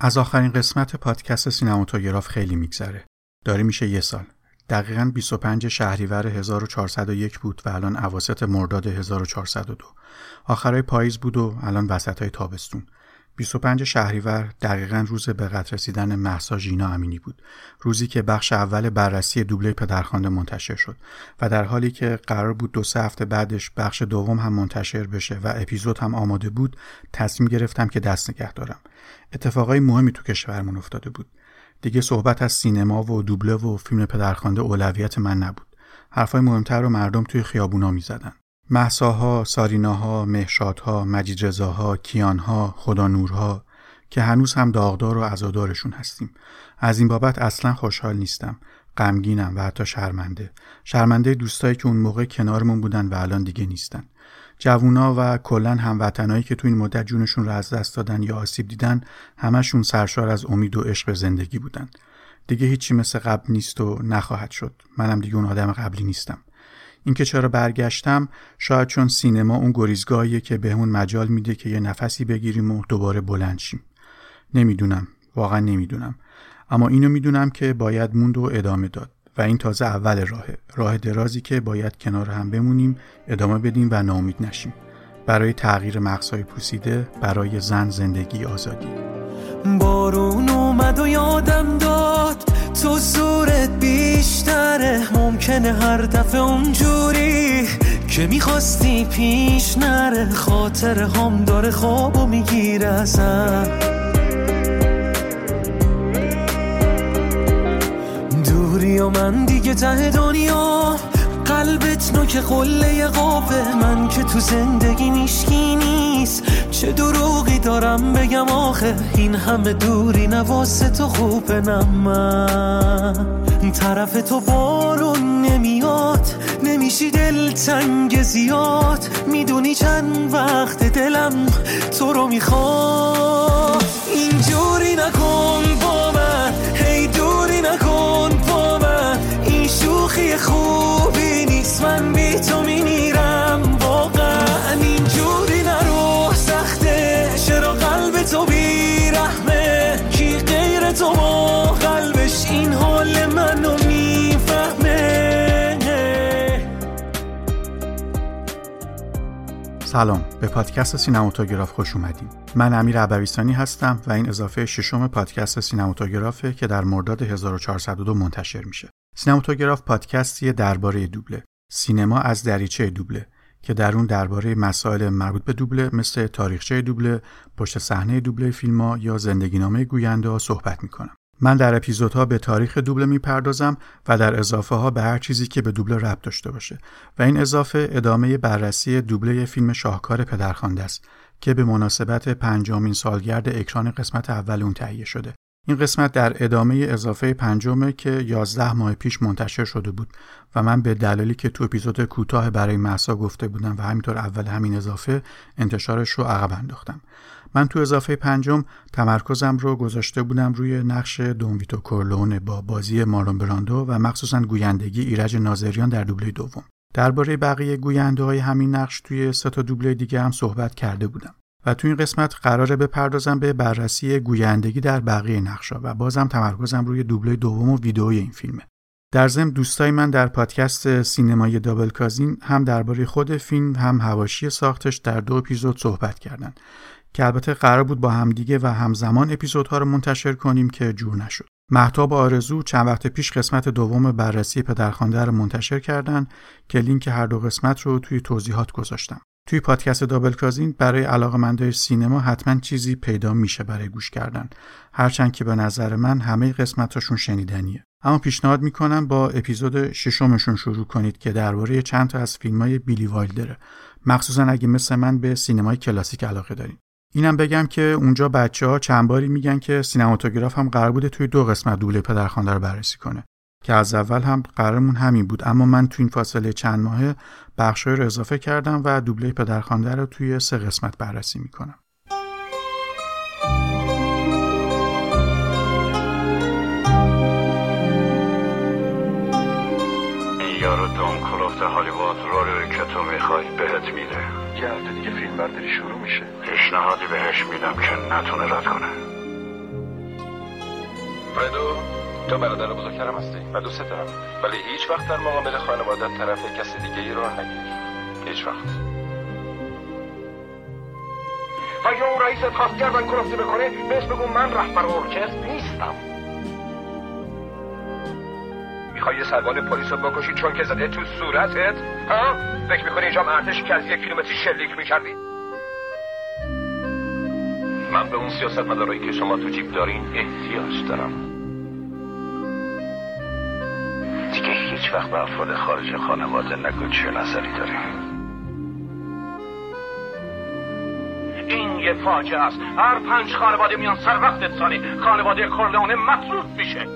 از آخرین قسمت پادکست سینماتوگراف خیلی میگذره. داره میشه یه سال. دقیقا 25 شهریور 1401 بود و الان عواسط مرداد 1402. آخرای پاییز بود و الان وسط های تابستون. 25 شهریور دقیقا روز به قطر رسیدن محسا ژینا امینی بود. روزی که بخش اول بررسی دوبله پدرخوانده منتشر شد و در حالی که قرار بود دو سه هفته بعدش بخش دوم هم منتشر بشه و اپیزود هم آماده بود تصمیم گرفتم که دست نگه دارم. اتفاقای مهمی تو کشورمون افتاده بود. دیگه صحبت از سینما و دوبله و فیلم پدرخوانده اولویت من نبود. حرفای مهمتر رو مردم توی خیابونا می‌زدن. محساها، ساریناها، مهشادها، مجید رضاها، کیانها، خدا نورها که هنوز هم داغدار و عزادارشون هستیم. از این بابت اصلا خوشحال نیستم. غمگینم و حتی شرمنده. شرمنده دوستایی که اون موقع کنارمون بودن و الان دیگه نیستن. جوونا و کلا هموطنایی که تو این مدت جونشون رو از دست دادن یا آسیب دیدن همشون سرشار از امید و عشق زندگی بودن. دیگه هیچی مثل قبل نیست و نخواهد شد. منم دیگه اون آدم قبلی نیستم. اینکه چرا برگشتم شاید چون سینما اون گریزگاهیه که بهمون مجال میده که یه نفسی بگیریم و دوباره بلند شیم. نمی‌دونم واقعا نمی‌دونم. اما اینو می‌دونم که باید موند و ادامه داد و این تازه اول راهه. راه درازی که باید کنار هم بمونیم ادامه بدیم و ناامید نشیم. برای تغییر مقصای پوسیده برای زن زندگی آزادی. بارون اومد و یادم داد تو زورت بیشتره. ممکنه هر دفعه اونجوری که می‌خواستی پیش نره. خاطر هم داره خواب و می‌گیره ازم دوری و من دیگه ته دنیا. قلبت نوک قله قابه من که تو زندگی میشکی نیست. چه دروغی دارم بگم آخه؟ این همه دوری نواسه تو خوبه من. طرف تو بارون نمیاد. نمیشی دل تنگ زیاد. می‌دونی چند وقت دلم تو رو می‌خواد. اینجوری نکن با من. هی دوری نکن با من. این شوخی خوبی من بی تو میمیرم. واقعا اینجوری نرو. سخته. چرا قلب تو بیرحمه؟ کی غیر تو ما قلبش این حال منو سلام. به پادکست سینماتوگراف خوش اومدیم من امیر عبویسانی هستم و این اضافه ششم پادکست سینماتوگرافه که در مرداد 1402 منتشر میشه. سینماتوگراف پادکستی درباره دوبله. سینما از دریچه دوبله که در اون درباره مسائل مربوط به دوبله مثل تاریخچه دوبله، پشت صحنه دوبله فیلم یا زندگی نامه گوینده صحبت می‌کنم. من در اپیزودها به تاریخ دوبله می‌پردازم و در اضافه ها به هر چیزی که به دوبله ربط داشته باشه و این اضافه ادامه بررسی دوبله فیلم شاهکار پدرخوانده است که به مناسبت پنجمین سالگرد اکران قسمت اول اون تهیه شده این قسمت در ادامه اضافه پنجمه که 11 ماه پیش منتشر شده بود و من به دلالی که تو اپیزود کوتاه برای مسا گفته بودم و همینطور اول همین اضافه انتشارش رو عقب انداختم. من تو اضافه پنجم تمرکزم رو گذاشته بودم روی نقش دونویتو کورلونه با بازی مارون براندو و مخصوصا گویندگی ایرج ناظریان در دوبله دوم. درباره بقیه گوینده های همین نقش توی سه تا دوبله دیگه هم صحبت کرده بودم. و تو این قسمت قراره بپردازم به بررسی گویندگی در بقیه نقشا و بازم تمرکزم روی دوبله دوم و ویدئوی این فیلمه در ضمن دوستای من در پادکست سینمای دابل کازین هم درباره خود فیلم هم هواشی ساختش در دو اپیزود صحبت کردن که البته قرار بود با همدیگه و همزمان اپیزودها رو منتشر کنیم که جور نشد. محتاب آرزو چند وقت پیش قسمت دوم بررسی پدرخوانده رو منتشر کردن که لینک هر دو قسمت رو توی توضیحات گذاشتم. توی پادکست دابل کازین برای علاقمندای سینما حتما چیزی پیدا میشه برای گوش کردن. هرچند که به نظر من همه قسمتاشون شنیدنیه. اما پیشنهاد می‌کنم با اپیزود ششمشون شروع کنید که درباره چند تا از فیلم های بیلی وایلدره. مخصوصا اگه مثل من به سینمای کلاسیک علاقه دارین. اینم بگم که اونجا بچه ها چند باری میگن که سینماتوگراف هم قرار بوده توی دو قسمت دوله پدرخوانده رو بررسی کنه. که از اول هم قرارمون همین بود. اما من تو این فاصله چند ماهه بخشای رو اضافه کردم و دوبله پدرخوانده رو توی سه قسمت بررسی می‌کنم. این یارو دوم کلوفت هالیوود روی که تو می‌خوای بهت میده. یه هفته دیگه فیلم برداری شروع میشه. پیشنهادی بهش میدم که نتونه رد کنه. فردو تو برادر بزرگترم هستی و دوست دارم ولی هیچ وقت در مقابل خانوادت طرف کسی دیگه ای رو نگیر. هیچ وقت. و یا اون رئیست خواست گردن کرافتی بکنه بهش بگو من رهبر ارکستر نیستم. می‌خوای سربان پلیس رو بکشی چون که زده تو صورتت؟ ها؟ فکر می‌کنی اینجا ارتش که از یک کیلومتری شلیک می‌کردی؟ من به اون سیاست مدارایی که شما تو جیب دارین احتیاج دارم. هیچ وقت به افراد خارج خانواده نگو چه نظری داری این یه فاجعه است. هر پنج خانواده میان سر وقت سالی خانواده کورلئونه مطرود میشه.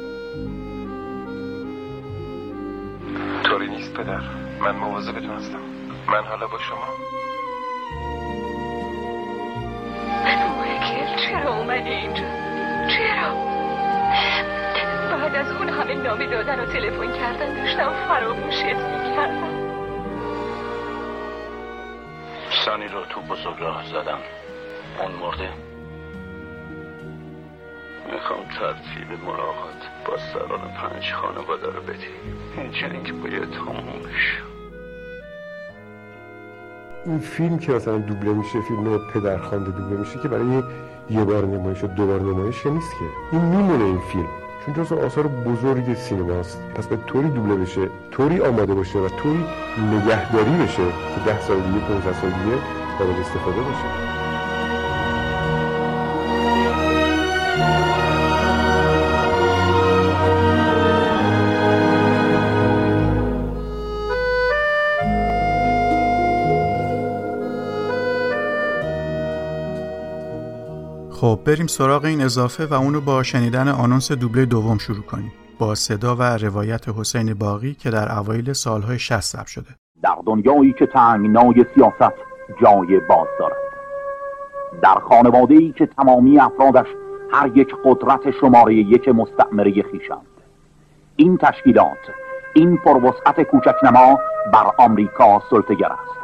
طوری نیست پدر. من مواظبتون هستم من حالا با شما. مایکل چرا اومدی اینجا؟ چرا؟ بعد از اون همه نامه دادن و تلفن کردن داشتم فراموشت می‌کردم. سانی رو تو بزرگراه زدم. اون مرده. می‌خوام ترتیب ملاقات با سران پنج خانواده رو بدی این جنگ باید تموم شه این فیلم که مثلا دوبله میشه فیلم پدرخوانده دوبله میشه که برای یه بار نمایش و دو بار نمایش نیست که. این میمونه این فیلم. چون جزو آثار بزرگ سینماست پس به طوری دوبله بشه طوری آماده باشه و طوری نگهداری بشه که ده سال دیگه 15 سال دیگه قابل استفاده باشه. خب بریم سراغ این اضافه و اونو با شنیدن آنونس دوبله دوم شروع کنیم. با صدا و روایت حسین باقی که در اوایل سالهای 60 ثبت شده. در دنیایی که تنگنای سیاست جای باز دارد. در خانواده ای که تمامی افرادش هر یک قدرت شماره یک مستعمره خیشند این تشکیلات این پروسعت کوچک نما بر آمریکا سلطگر است.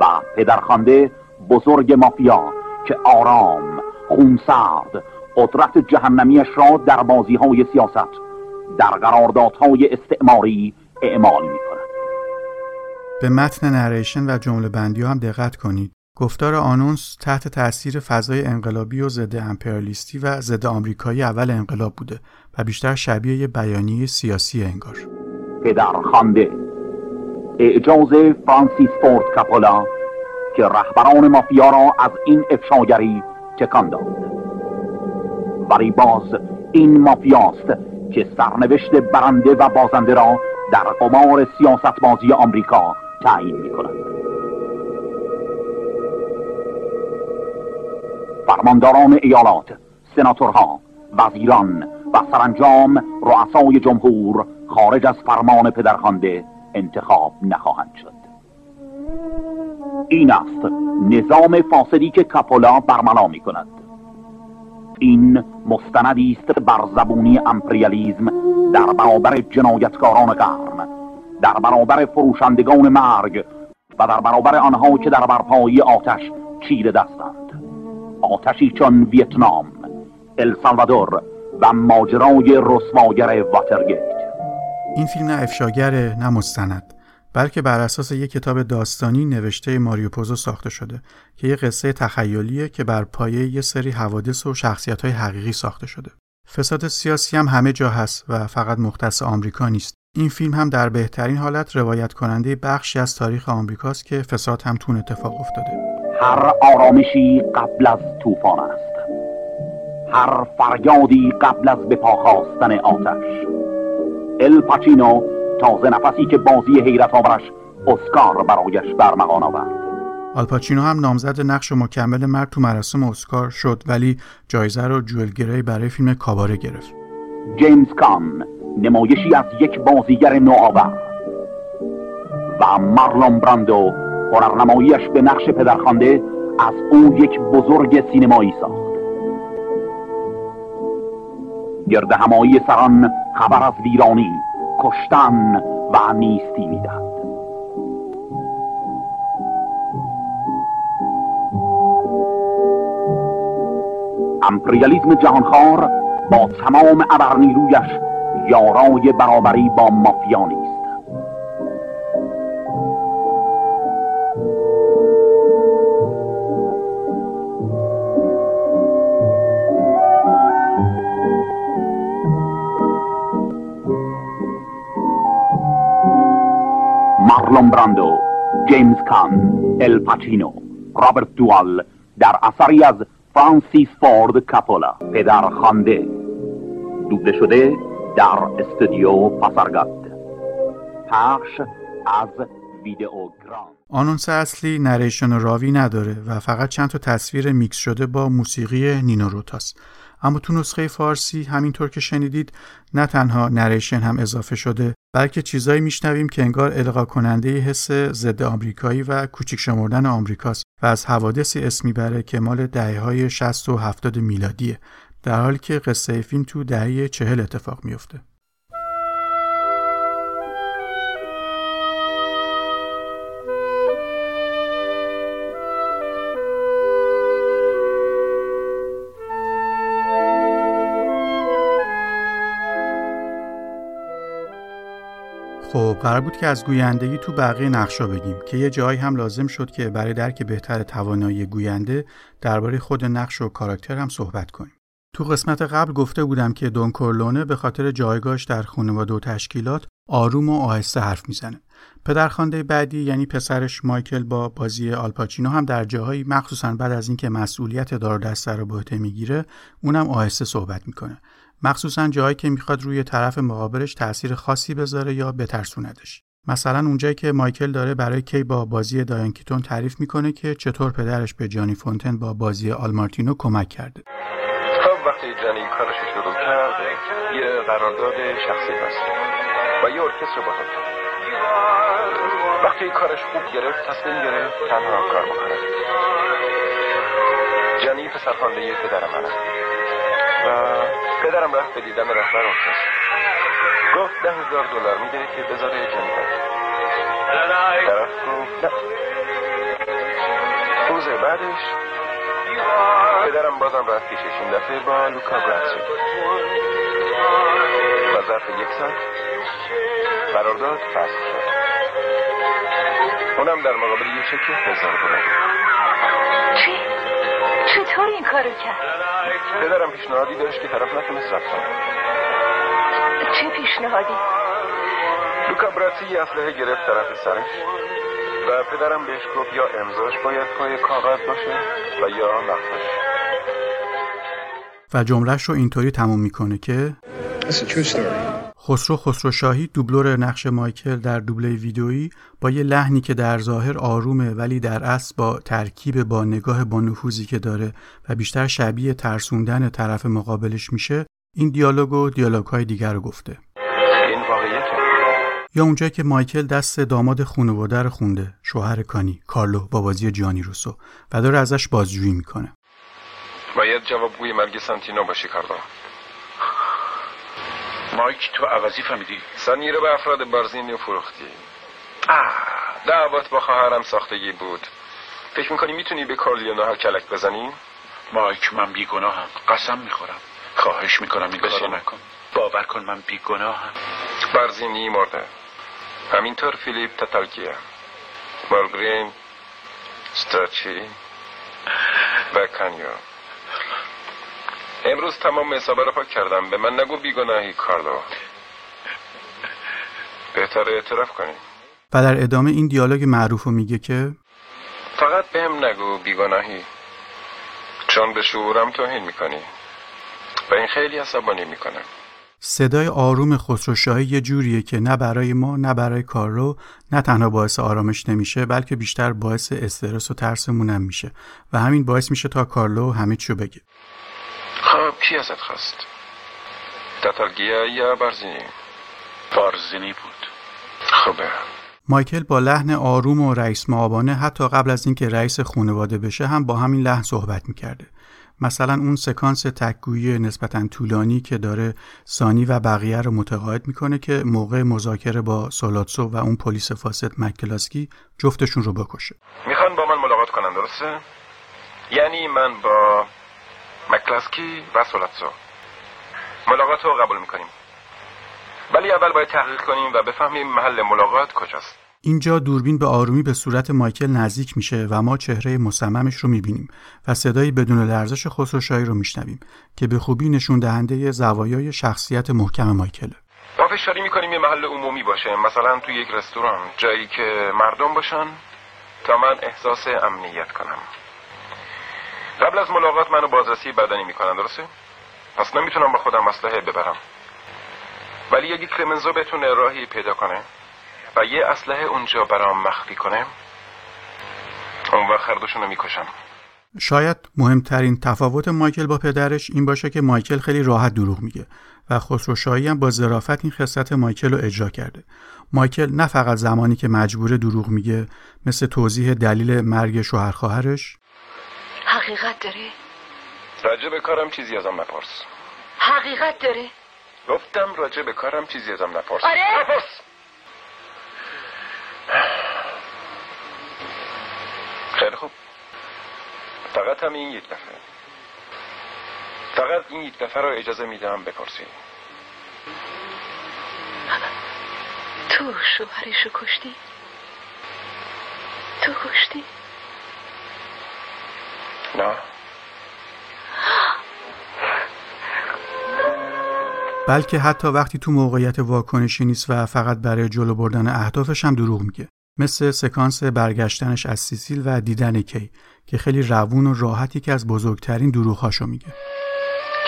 و پدرخوانده بزرگ مافیا که آرام خونسرد قدرت جهنمیش را در بازی های سیاست در قراردادهای استعماری اعمال می کند. به متن نریشن و جمله بندی هم دقت کنید. گفتار آنونس تحت تاثیر فضای انقلابی و ضد امپریالیستی و ضد آمریکایی اول انقلاب بوده و بیشتر شبیه یه بیانیه سیاسی انگار. پدرخوانده اعجاز فرانسیس فورد کاپولا که رهبران مافیا را از این افشاگری تکان داد. ولی باز این مافیاست که سرنوشت برنده و بازنده را در قمار سیاست بازی آمریکا تعیین می کند فرمانداران ایالات سناتورها وزیران و سرانجام رؤسای جمهور خارج از فرمان پدرخوانده انتخاب نخواهند شد. این است. نظام فاسدی که کاپولا برملا می کند این مستندی است بر زبونی امپریالیزم در برابر جنایتکاران قرن در برابر فروشندگان مرگ و در برابر آنها که در برپایی آتش چیر دستند. آتشی چون ویتنام السالوادور و ماجرای رسواگر واترگیت. این فیلم نه افشاگره نه مستند. بلکه بر اساس یک کتاب داستانی نوشته ماریو پوزو ساخته شده که یه قصه تخیلیه که بر پایه یه سری حوادث و شخصیت های حقیقی ساخته شده. فساد سیاسی هم همه جا هست و فقط مختص آمریکا نیست. این فیلم هم در بهترین حالت روایت کننده بخشی از تاریخ آمریکاست که فساد هم تون اتفاق افتاده. هر آرامشی قبل از طوفان است. هر فریادی قبل از به پا آتش. ال پاچینو تازه نفسی که بازی حیرت آورش اسکار برایش برمغان آورد. آلپاچینو هم نامزد نقش مکمل مرد تو مراسم اسکار شد ولی جایزه رو جوئل گری برای فیلم کاباره گرفت. جیمز کان نمایشی از یک بازیگر نوآور و مارلون براندو هنرنماییش به نقش پدرخوانده از او یک بزرگ سینمایی ساخت. گرد همایی سران خبر از ویرانی کشتن و نیستی می‌دهد. امپریالیزم جهانخوار با تمام ابرنیرویش یارای برابری با مافیا نیست. مارلون براندو جیمز کان ال پاچینو رابرت دوال در اثری از فرانسیس فورد کاپولا پدر خانده دوبله شده در استودیو پاسارگاد پخش از ویدئوگرام آنونس اصلی narration راوی نداره و فقط چند تا تصویر میکس شده با موسیقی نینو روتاس. اما تو نسخه فارسی همینطور که شنیدید نه تنها narration هم اضافه شده بلکه چیزایی میشنویم که انگار القا کننده حس ضد آمریکایی و کوچیک شمردن آمریکاست و از حوادثی اسم می‌بره که مال دهه های 60 و 70 میلادیه. در حالی که قصه فیلم تو دهه چهل اتفاق میفته خب قرار بود که از گویندگی تو بقیه نقشا بگیم که یه جایی هم لازم شد که برای درک بهتر توانایی گوینده درباره خود نقش و کاراکتر هم صحبت کنیم. تو قسمت قبل گفته بودم که دون کورلونه به خاطر جایگاهش در خانواده و تشکیلات آروم و آهسته حرف می‌زنه. پدرخوانده بعدی یعنی پسرش مایکل با بازی آلپاچینو هم در جاهایی مخصوصا بعد از اینکه مسئولیت دار دسته رو به عهده می‌گیره اونم آهسته صحبت می‌کنه مخصوصا جایی که می‌خواد روی طرف مقابلش تاثیر خاصی بذاره یا بترسوندش مثلا اونجایی که مایکل داره برای کی با بازی دایانکیتون تعریف می‌کنه که چطور پدرش به جانی فونتن با بازی آلمارتینو کمک کرده. خب وقتی جانی کارش شروع کرد یه قرارداد شخصی بست و یه ارکستر با وقتی کارش خوب گرفت تصمیم گرفت تنها کار بکنه. جانی پسرخوانده پدر منه. و پدرم رفت به دیدن رهبر ارکستر گفت ده هزار دلار. میده که بذاره جانی طرف گفت نه. روز بعدش پدرم بازم رفت پیشش این دفعه با لوکا برد شد و ظرف یک ساعت قرارداد فصل شد. اونم در مقابل یه چک هزار دلار. چی؟ چطور این کارو کرد؟ پدرم پیشنهادی داشت که طرف نتونست رفت کنه چه پیشنهادی؟ لوکا براتی یه اسلحه گرفت طرف سرش و پدرم بهش گفت یا امضاش باید پای کاغذ باشه و یا مقصدش و جملهش رو اینطوری تموم می‌کنه که خسرو شاهی دوبلور نقش مایکل در دوبله ویدئویی با یه لحنی که در ظاهر آرومه ولی در اصل با ترکیب با نگاه با نفوذی که داره و بیشتر شبیه ترسوندن طرف مقابلش میشه این دیالوگ و دیالوگ های دیگر رو گفته. این یا اونجایی که مایکل دست داماد خانواده رو خونده شوهر کانی کارلو با بازی جانی روسو و داره ازش بازجویی می‌کنه. باید جوابگوی مرگ سانتینو باشی کارلو. مایک تو عوضی فهمیدی؟ سانی رو به افراد بارزینی فروختی. آه. دعوت با خواهرم ساختگی بود. فکر می‌کنی می‌تونی به کارلیونو هر کلک بزنی؟ مایک من بیگناهم. قسم می‌خورم. خواهش می‌کنم این کارو. نکن. باور کن من بیگناهم. برزینی مرده. همینطور فیلیپ تتالکیه مالگرین سترچی و کانیو. امروز تمام حسابه رو پاک کردم. به من نگو بیگناهی کارلو. بهتر اعتراف کنی. و در ادامه این دیالوگ معروف رو میگه که فقط بهم نگو بیگناهی. چون به شعورم توهین می‌کنی. و این خیلی عصبانی می‌کنه. صدای آروم خسروشاهی یه جوریه که نه برای ما نه برای کارلو نه تنها باعث آرامش نمیشه بلکه بیشتر باعث استرس و ترسمونم میشه. و همین باعث میشه تا کارلو همه چیو بگه. خب کی ازت خواست؟ تتالگیا یا برزینی بارزنی بود. خوبه. مایکل با لحن آروم و رئیس معابانه حتی قبل از اینکه رئیس خانواده بشه هم با همین لحن صحبت می‌کرده. مثلا اون سکانس تکگویی نسبتا طولانی که داره سانی و بقیه رو متقاعد می‌کنه که موقع مذاکره با سولاتسو و اون پلیس فاسد مکلاسکی جفتشون رو بکشه. می‌خوان با من ملاقات کنن درسته؟ یعنی من با مکلاسکی و سولاتسو. ملاقات رو قبول می‌کنیم. ولی اول باید تحقیق کنیم و بفهمیم محل ملاقات کجاست. اینجا دوربین به آرومی به صورت مایکل نزدیک میشه و ما چهره مصممش رو می‌بینیم و صدایی بدون لرزش خسروشاهی رو میشنویم که به خوبی نشون دهنده زوایای شخصیت محکم مایکله. ما فشاری می‌کنیم یه محل عمومی باشه مثلا توی یک رستوران جایی که مردم باشن تا من احساس امنیت کنم. قبل از ملاقات منو بازرسی بدنی می‌کنن درسته؟ پس نمی‌تونم با خودم اسلحه ببرم ولی اگه کلمنزو بتونه راهی پیدا کنه و یه اسلحه اونجا برام مخفی کنه اون وقت هر می‌کشم شاید مهمترین تفاوت مایکل با پدرش این باشه که مایکل خیلی راحت دروغ میگه و خسروشاهی هم با ظرافت این خصلت مایکل رو اجرا کرده. مایکل نه فقط زمانی که مجبور دروغ میگه مثل توضیح دلیل مرگ شوهر خواهرش حقیقت داره راجع به کارم چیزی ازم نپرس. حقیقت داره گفتم راجع به کارم چیزی ازم نپرس. آره؟ نپرس! خیلی خوب. فقط هم این یک دفعه. فقط این یک دفعه رو اجازه میدم بپرسی. تو شوهرشو کشتی؟ تو کشتی؟ نه بلکه حتی وقتی تو موقعیت واکنشی نیست و فقط برای جلو بردن اهدافش هم دروغ میگه. مثل سکانس برگشتنش از سیسیل و دیدن کی که خیلی روون و راحتی که از بزرگترین دروغهاشو میگه.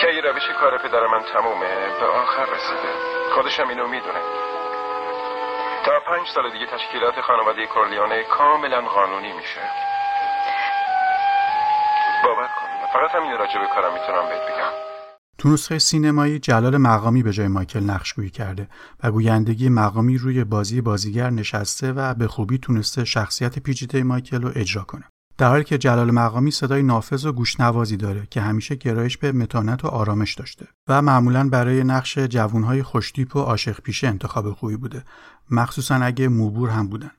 کی روش کار پدر من تمومه؟ به آخر رسیده. خودشم اینو می‌دونه. تا پنج سال دیگه تشکیلات خانواده کورلیونه کاملا قانونی میشه. باور کن. فقط همین راجع به بگم. تو نسخه سینمایی جلال مقامی به جای مایکل نقشگویی کرده و گویندگی مقامی روی بازی بازیگر نشسته و به خوبی تونسته شخصیت پیچیده مایکل رو اجرا کنه. در حالی که جلال مقامی صدای نافذ و گوشنوازی داره که همیشه گرایش به متانت و آرامش داشته و معمولا برای نقش جوانهای خوشتیپ و عاشق پیشه انتخاب خوبی بوده. مخصوصا اگه موبور هم بودن.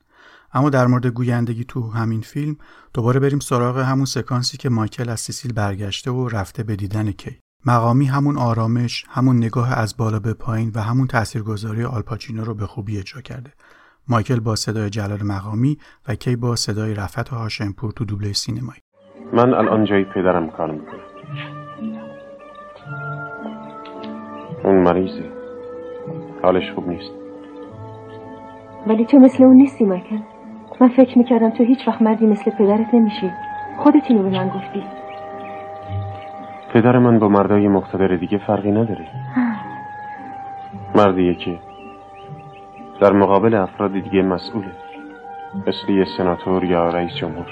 اما در مورد گویندگی تو همین فیلم دوباره بریم سراغ همون سکانسی که مایکل از سیسیل برگشته و رفته به دیدن کی مقامی همون آرامش، همون نگاه از بالا به پایین و همون تاثیرگذاری آلپاچینو رو به خوبی اجرا کرده. مایکل با صدای جلال مقامی و کی با صدای رفت هاشمپور تو دوبله سینمایی. من الان جای پدرم کار می‌کنم. اون مریضه. حالش خوب نیست. ولی تو مثل اون نیستی مایکل. من فکر می‌کردم تو هیچ وقت مردی مثل پدرت نمیشی. خودت اینو به من گفتی. پدر من با مردای مقتدر دیگه فرقی نداره مردیه که در مقابل افراد دیگه مسئوله مثل یه سناتور یا رئیس جمهور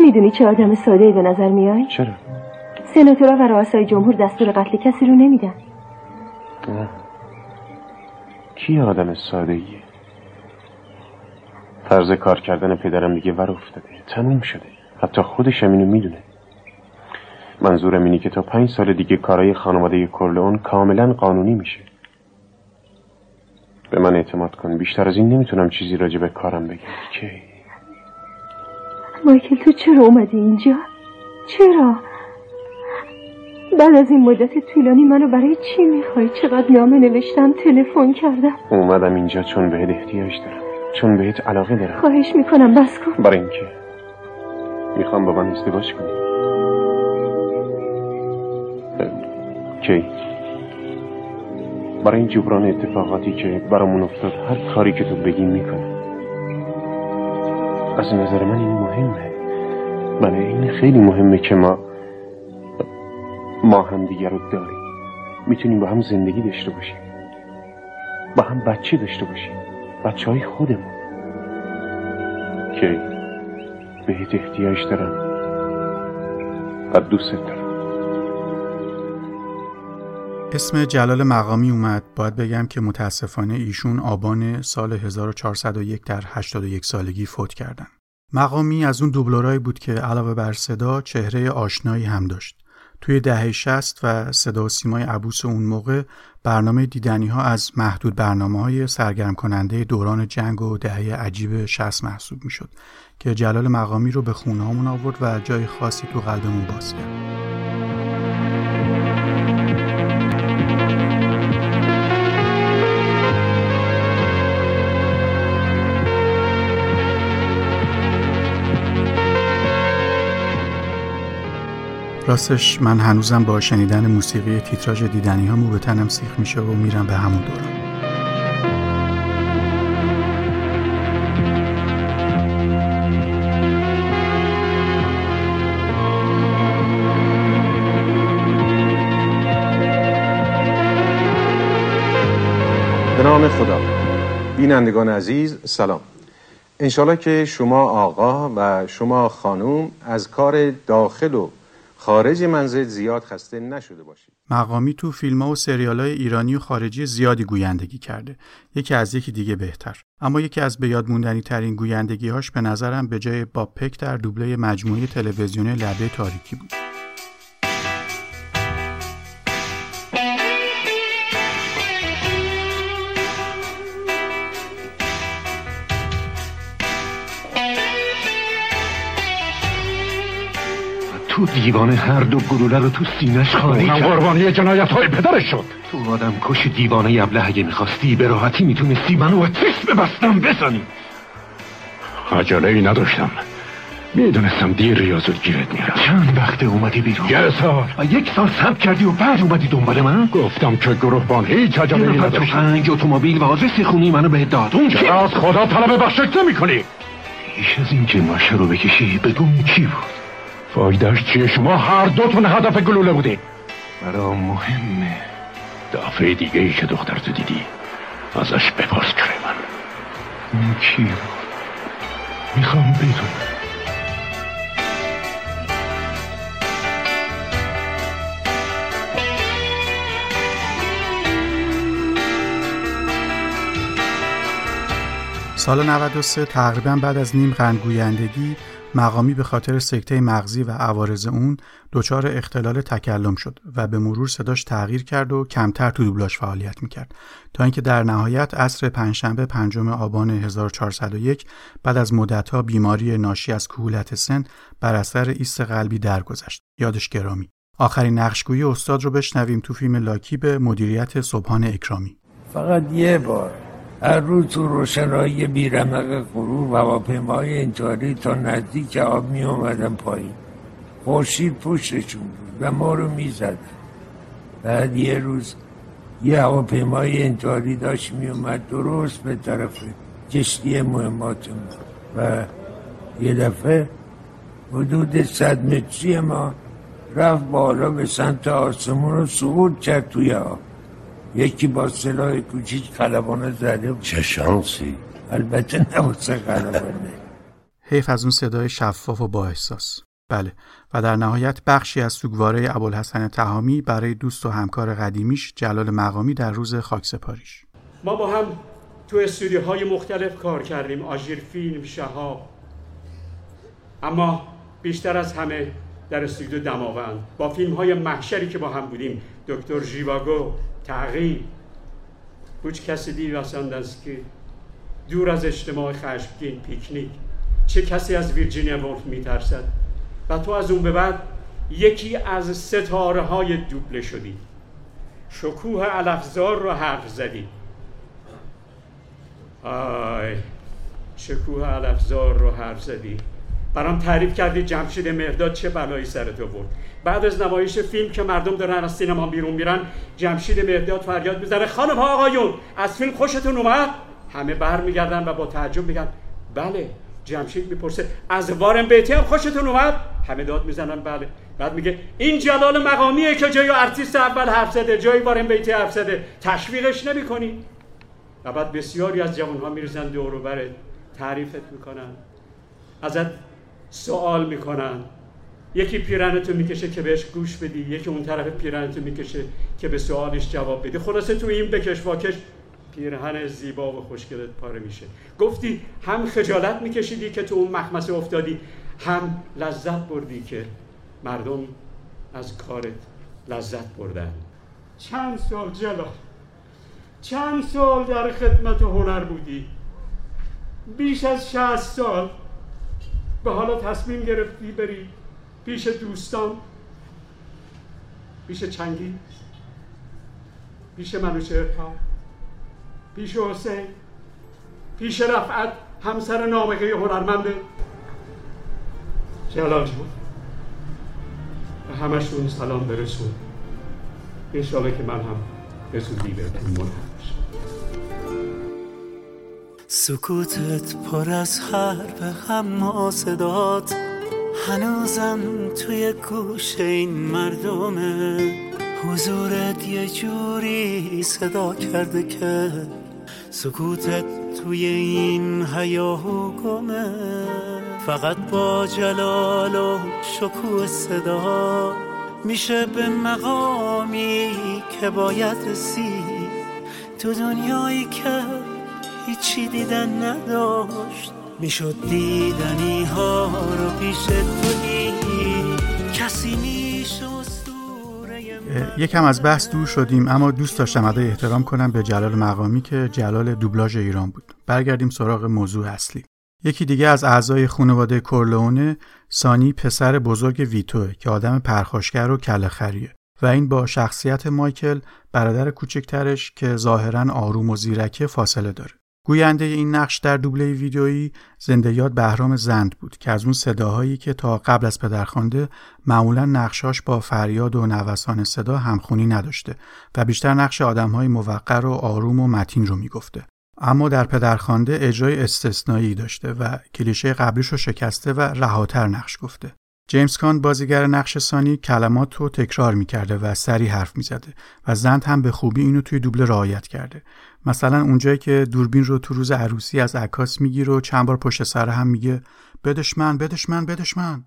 می‌دونی چه آدم ساده به نظر میای؟ چرا؟ سناتورا و رؤسای جمهور دستور قتل کسی رو نمیدن کی آدم ساده ایه؟ طرز کار کردن پدرم دیگه ور افتاده. تموم شده. حتی خودش اینو می‌دونه. منظورم اینه که تا پنج سال دیگه کارای خانواده کرلون کاملا قانونی میشه. به من اعتماد کن. بیشتر از این نمی‌تونم چیزی راجع به کارم بگم. که مایکل تو چرا اومدی اینجا؟ چرا؟ بعد از این مدت طولانی منو برای چی می‌خوای؟ چقدر نامه نوشتم تلفن کردم؟ اومدم اینجا چون بهت احتیاج دارم. چون بهت علاقه دارم خواهش می‌کنم بس کن. برای اینکه می‌خوام با من ازدواج کنی. کی؟ برای این جبران اتفاقاتی که برامون افتاد هر کاری که تو بگی می‌کنه از نظر من این مهمه. برای این خیلی مهمه که ما ما هم دیگر رو داریم. می‌تونیم با هم زندگی داشته باشیم. با هم بچه داشته باشیم. بچه های خودمون. که بهت احتیاج دارم. و دوست دارم. اسم جلال مقامی اومد. باید بگم که متاسفانه ایشون آبان سال 1401 در 81 سالگی فوت کردن. مقامی از اون دوبلورایی بود که علاوه بر صدا چهره آشنایی هم داشت. توی دهه 60 و صدا و سیمای عبوس اون موقع برنامه دیدنی ها از محدود برنامه های سرگرم کننده دوران جنگ و دهه عجیب 60 محسوب می شد که جلال مقامی رو به خونه آورد و جای خاصی تو قلبمون باز کرد. راستش من هنوزم با شنیدن موسیقی تیتراژ دیدنی ها مو به تنم سیخ میشه و میرم به همون دوران. به نام خدا. بینندگان عزیز سلام. انشالله که شما آقا و شما خانوم از کار داخل و خارج منزل زیاد خسته نشده باشید. مقامی تو فیلم ها و سریال های ایرانی و خارجی زیادی گویندگی کرده. یکی از یکی دیگه بهتر. اما یکی از به یاد موندنی ترین گویندگی هاش به نظرم به جای باب پک در دوبله مجموعه تلویزیونی لبه تاریکی بود. تو دیوانه هر دو گلوله رو تو سینش خالی اونم قربانی جنایت های پدرش شد. تو آدم کش دیوانه ابله اگه می‌خواستی به راحتی می‌تونستی منو تیس ببستم بزنی. عجله ای نداشتم. می‌دونستم دیر ریاضت گیرت میرم. چند وقت اومدی بیرون؟ یه سال. یک سال سب کردی و بعد اومدی دنبال من؟ گفتم که گروهبان هیچ عجله ای نداشتم تفنگ اتومبیل و آدرس خونی منو به داد. اون چرا از خدا طلب بخشش نمی کنی پیش از این که ماشه رو بکشی بگو کی بود؟ فایدهش چیه شما هر دوتون هدف گلوله بودی. برا مهمه. دفعه دیگه ای که دخترتو دیدی ازش بپرس کرمان اون کی بود می‌خوام بدونم. سال 93 تقریبا بعد از نیم قرن گویندگی مقامی به خاطر سکته مغزی و عوارض اون دچار اختلال تکلم شد و به مرور صداش تغییر کرد و کمتر تو دوبلاژ فعالیت می‌کرد. تا اینکه در نهایت عصر پنجشنبه پنجم آبان 1401 بعد از مدتها بیماری ناشی از کهولت سن بر اثر ایست قلبی درگذشت. یادش گرامی. آخرین نقشگویی استاد رو بشنویم تو فیلم لاکی به مدیریت صبحان اکرامی. فقط یه بار. هر روز تو روشنایی بیرمق غروب هواپیمای انتحاری تا نزدیک آب می اومدن پایین. خورشید پشتشون بود و ما رو می زدن. بعد یه روز یه هواپیمای انتحاری داشت می اومد درست به طرف کشتی مهماتمون. و یه دفعه حدود صد متری ما رفت بالا به سمت آسمون رو سقوط کرد توی آب. یکی با سلاح کوچیک خلبانه زده بود چه شانسی. البته نبوسه خلبانه حیف از اون صدای شفاف و با احساس. بله و در نهایت بخشی از سوگواره ابوالحسن تهامی برای دوست و همکار قدیمیش جلال مقامی در روز خاکسپاریش ما با هم تو استودیوهای مختلف کار کردیم آژیر فیلم شهاب. اما بیشتر از همه در استودیو دماوند. با فیلم های محشری که با هم بودیم دکتر ژیواگو تغییر. هیچ کسی دی که دور از اجتماع خشمگین پیکنیک. چه کسی از ویرجینیا وولف میترسد؟ و تو از اون به بعد یکی از ستاره های دوبله شدی. شکوه علفزار رو حرف زدی. آی شکوه علفزار رو حرف زدی. برام تعریف کردی جمشید مهداد چه بلایی سر تو برد. بعد از نمایش فیلم که مردم دارن از سینما بیرون میرن جمشید مهداد فریاد می‌زنه خانم ها آقایون از فیلم خوشتون اومد؟ همه برمیگردن و با تعجب میگن بله. جمشید می‌پرسه از وارن بیتی هم خوشتون اومد؟ همه داد می‌زنن بله. بعد میگه این جلال مقامیه که جای ارتیست اول حرف زده جای وارن بیتی حرف زده تشویقش نمی‌کنی. و بعد بسیاری از جوان ها میرزن دور و تعریفت می‌کنن ازت سوال می‌کنن. یکی پیرنتو می‌کشه که بهش گوش بدی یکی اون طرف پیرنتو می‌کشه که به سوالش جواب بدی. خلاصه تو این بکش واکش پیرهن زیبا و خوشگلت پاره میشه. گفتی هم خجالت میکشیدی که تو اون مخمسه افتادی هم لذت بردی که مردم از کارت لذت بردن. چند سال جلال چند سال در خدمت هنر بودی؟ بیش از شهست سال به حالا تصمیم گرفتی بری پیش دوستان پیش چنگی پیش منوچهرها پیش حسین پیش رفعت همسر نامقه هنرمنده جلال جون به همشون سلام برسون. انشالله که من هم به زودی بهتون ملحق سکوتت پر از حرف غم صدات. هنوزم توی گوش این مردمه. حضورت یه جوری صدا کرده که سکوتت توی این هیاهو گمه. فقط با جلال و شکوه صدا میشه به مقامی که باید رسید تو دنیایی که هیچی دیدن نداشت می‌شد دیدنی ها رو پیش توی کسی یکم از بحث دور شدیم اما دوست داشتم ادای احترام کنم به جلال مقامی که جلال دوبلاژ ایران بود. برگردیم سراغ موضوع اصلی. یکی دیگه از اعضای خانواده کورلونه سانی پسر بزرگ ویتوه که آدم پرخاشگر و کلخریه و این با شخصیت مایکل برادر کوچکترش که ظاهرا آروم و زیرکه فاصله داره. گوینده این نقش در دوبله ویدیویی زنده یاد بهرام زند بود که از اون صداهایی که تا قبل از پدرخوانده معمولا نقشاش با فریاد و نوسان صدا همخونی نداشته و بیشتر نقش آدمهای موقر و آروم و متین رو می‌گفته. اما در پدرخوانده اجرای استثنایی داشته و کلیشه قبلیش رو شکسته و رهاتر نقش گفته. جیمز کان بازیگر نقش سانی کلمات رو تکرار می‌کرده و سری حرف می‌زده و زند هم به خوبی اینو توی دوبله رعایت کرده. مثلا اونجایی که دوربین رو تو روز عروسی از عکاس می‌گیره و چند بار پشت سر هم میگه بدش من بدش من بدش من.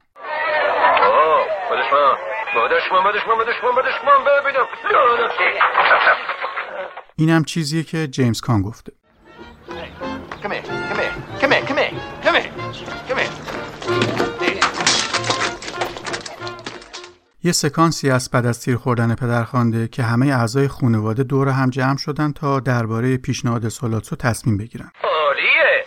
اینم چیزیه که جیمز کان گفته. یه سکانسی از بعد از تیر خوردن پدرخوانده که همه اعضای خانواده دور هم جمع شدن تا درباره پیشنهاد سولاتسو تصمیم بگیرن. عالیه.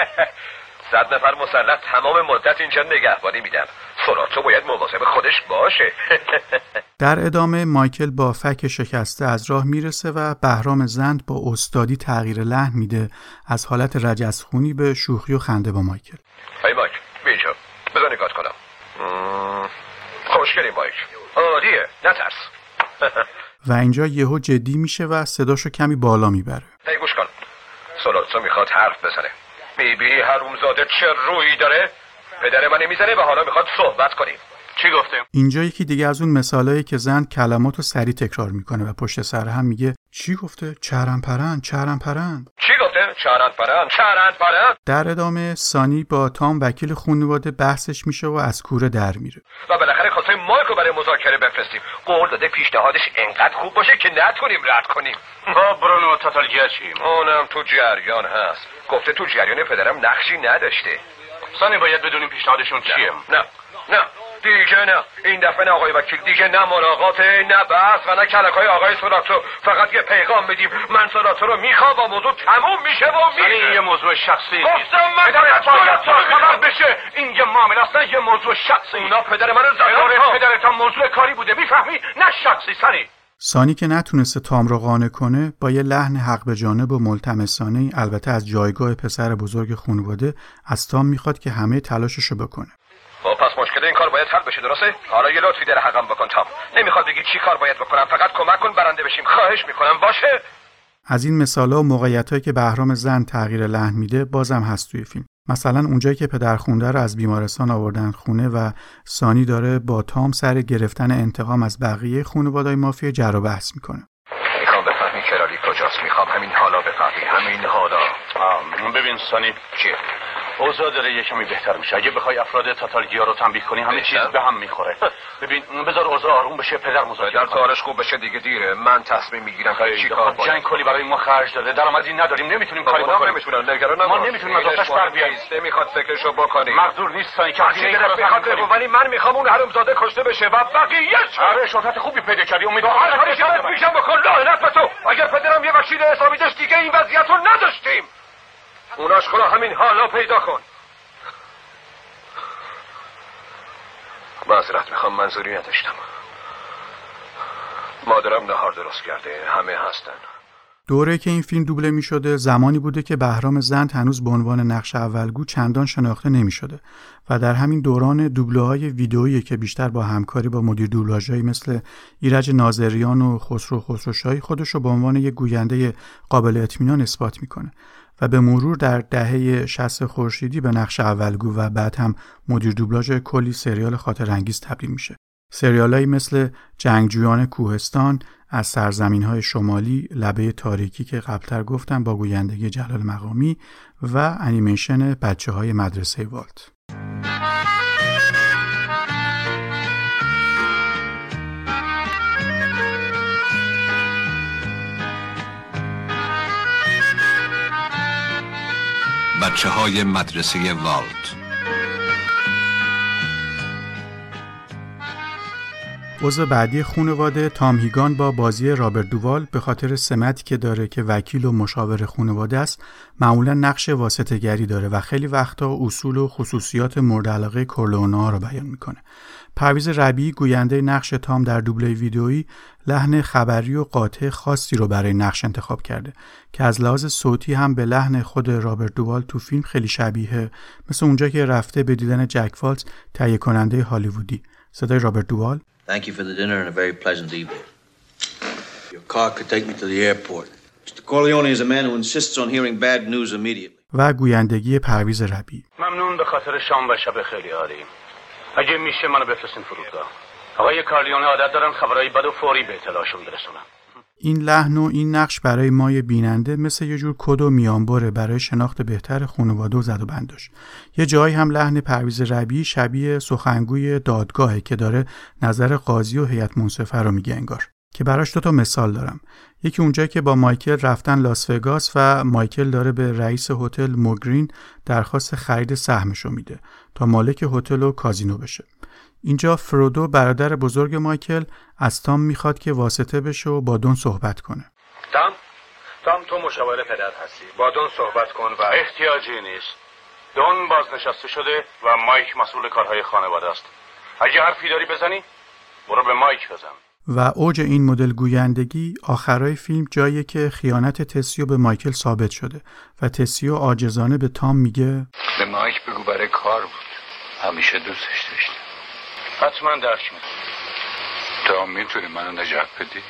صد نفر مسلح تمام مدت اینجا نگهبانی میدن. سولاتسو باید مواظب خودش باشه. در ادامه مایکل با فک شکسته از راه می‌رسه و بهرام زند با استادی تغییر لحن میده از حالت رجزخونی به شوخی و خنده با مایکل. های مایک بیجا بذار نگاه کنم. خوشگلی مایک عالیه نترس. و اینجا یهو جدی میشه و صداشو کمی بالا می‌بره. هی گوش کن. سولاتسو می‌خواد حرف بزنه. می‌بینی حرومزاده چه رویی داره؟ پدر من می‌زنه و حالا می‌خواد صحبت کنیم چی گفته؟ اینجا یکی دیگه از اون مثالایی که زن کلمات رو سریع تکرار می‌کنه و پشت سر هم میگه چی گفته؟ چرم پرند چرم پرند. چی گفته؟ در ادامه سانی با تام وکیل خانواده بحثش میشه و از کوره در میره. و بالاخره خواسته مایکو برای مذاکره بفرستیم. قول داده پیشنهادش انقدر خوب باشه که نتونیم رد کنیم. با برونو تاتالگیا چیم؟ اونم تو جریان هست. گفته تو جریان پدرم نقشی نداشته. سانی باید بدونیم پیشنهادشون چیه؟ نه. نه. دیگه نه. این دفعه نه آقای وکیل دیگه نه ملاقات نه بحث و نه کلک های آقای سولاتو فقط یه پیغام بدیم. من سولاتو رو می‌خوام و موضوع تموم میشه و میشه. این یه موضوع شخصی گفتم من سولاتو خبر بشه. این یه معامله اصلا یه موضوع شخصی. اونا پدر منو زدن. پدرت هم موضوع کاری بوده. می‌فهمی؟ نه شخصی سنی سانی که نتونسته تام رو قانع کنه با یه لحن حق به جانب و ملتمسانه البته از جایگاه پسر بزرگ خانواده از تام می‌خواد که همه تلاششو بکنه. خب پس مشکل این کار باید حل بشه درسته؟ حالا یه لطفی در حقم بکن تام. نمی‌خواد بگی چی کار باید بکنم فقط کمک کن برنده بشیم. خواهش می‌کنم باشه؟ از این مثالا و موقعیتهایی که بهرام زن تغییر لحن میده بازم هست توی فیلم. مثلا اونجایی که پدر خونده رو از بیمارستان آوردن خونه و سانی داره با تام سر گرفتن انتقام از بقیه خانوادای مافیا جر و بحث می‌کنه. می‌خوام بفهمی کلالی کجاست می‌خوام همین حالا بفهمی همین حالا. ببین سانی. چیه؟ اوضاع داره یه کمی بهتر میشه. اگه بخوای افراد تاتالگیا رو تنبیه کنی همه چیز به هم می‌خوره. ببین بذار اوضاع آروم بشه پدر مذاکره در کارش خوب بشه دیگه دیره. من تصمیم می‌گیرم که چی کار باید جنگ کلی برای ما خرج داده. درآمدی نداریم نمی‌تونیم کاری بکنیم. نمی‌تونن نگران ما نمی‌تونیم از آتش بر بیاییم نمی‌خواد فکرشو بکنیم. مقدور نیستن که هزینه رو می‌خواد ولی من می‌خوام اون حرومزاده کشته بشه. و بقیه آره شهرت خوبی پیدا کردی. امیدوارم هر کاری میشم بکن. لعنت به تو. اگر پدرم یه وکیل حسابی داشت دیگه این وضعیت رو نداشتیم. اوناش خدا همین حالا پیدا کن. معذرت می‌خوام منظوری نداشتم. مادرم نهار درست کرده همه هستن. دوره که این فیلم دوبله می شده زمانی بوده که بهرام زند هنوز به عنوان نقش اولگو چندان شناخته نمی شده و در همین دوران دوبله های ویدئویی که بیشتر با همکاری با مدیر دوبلاژهایی مثل ایرج ناظریان و خسرو خسروشاهی خودش رو به عنوان یک گوینده قابل اطمینان اثبات می‌کنه و به مرور در دهه 60 خورشیدی به نقش اولگو و بعد هم مدیر دوبلاژ کلی سریال خاطر انگیز تبدیل میشه. سریالهایی مثل جنگجویان کوهستان از سرزمین های شمالی لبه تاریکی که قبلتر گفتم با گویندگی جلال مقامی و انیمیشن بچه های مدرسه والت. بچه های مدرسه والت. عضو بعدی خونواده تام هیگان با بازی رابرت دووال به خاطر سمتی که داره که وکیل و مشاور خونواده است معمولا نقش واسطه گری داره و خیلی وقتا اصول و خصوصیات مورد علاقه کورلونا رو بیان می‌کنه. پرویز ربی گوینده نقش تام در دوبله ویدئویی لحن خبری و قاطع خاصی رو برای نقش انتخاب کرده که از لحاظ صوتی هم به لحن خود رابرت دووال تو فیلم خیلی شبیه مثل اونجا که رفته به دیدن جک والتز تهیه کننده هالیوودی صدای رابرت دووال Thank you for the dinner and a very pleasant evening. Your car could take me to the airport. Mr. Corleone is a man who insists on hearing bad news immediately. و گویندگی پرویز ربیعی ممنون به خاطر شام و شب خیلی عالی اگه میشه منو بفرستین فرودگاه. آقای کورلئونه عادت دارن خبرهای بد و فوری به اطلاعشون برسونن این لحن و این نقش برای مای بیننده مثل یه جور کد و میانبره برای شناخت بهتر خانواده و زد و بنداش یه جایی هم لحن پرویز ربی شبیه سخنگوی دادگاهه که داره نظر قاضی و هیئت منصفه رو میگه انگار. که براش دو تا مثال دارم. یکی اونجایی که با مایکل رفتن لاس وگاس و مایکل داره به رئیس هتل موگرین درخواست خرید سهمشو میده. تا مالک هتل و کازینو بشه. اینجا فرودو برادر بزرگ مایکل از تام می‌خواد که واسطه بشه و با دون صحبت کنه. تام تام تو مشاور پدر هستی. با دون صحبت کن و احتیاجی نیست. دون بازنشسته شده و مایک مسئول کارهای خانواده است. اگه حرفی داری بزنی برو به مایک بزن. و اوج این مدل گویندگی آخرای فیلم جاییه که خیانت تسیو به مایکل ثابت شده. و تسیو عاجزانه به تام میگه به مایک بگو برای کار بود. همیشه دوستش داشتم. حتما درک می‌کنم تا می‌تونی منو نجات بدی.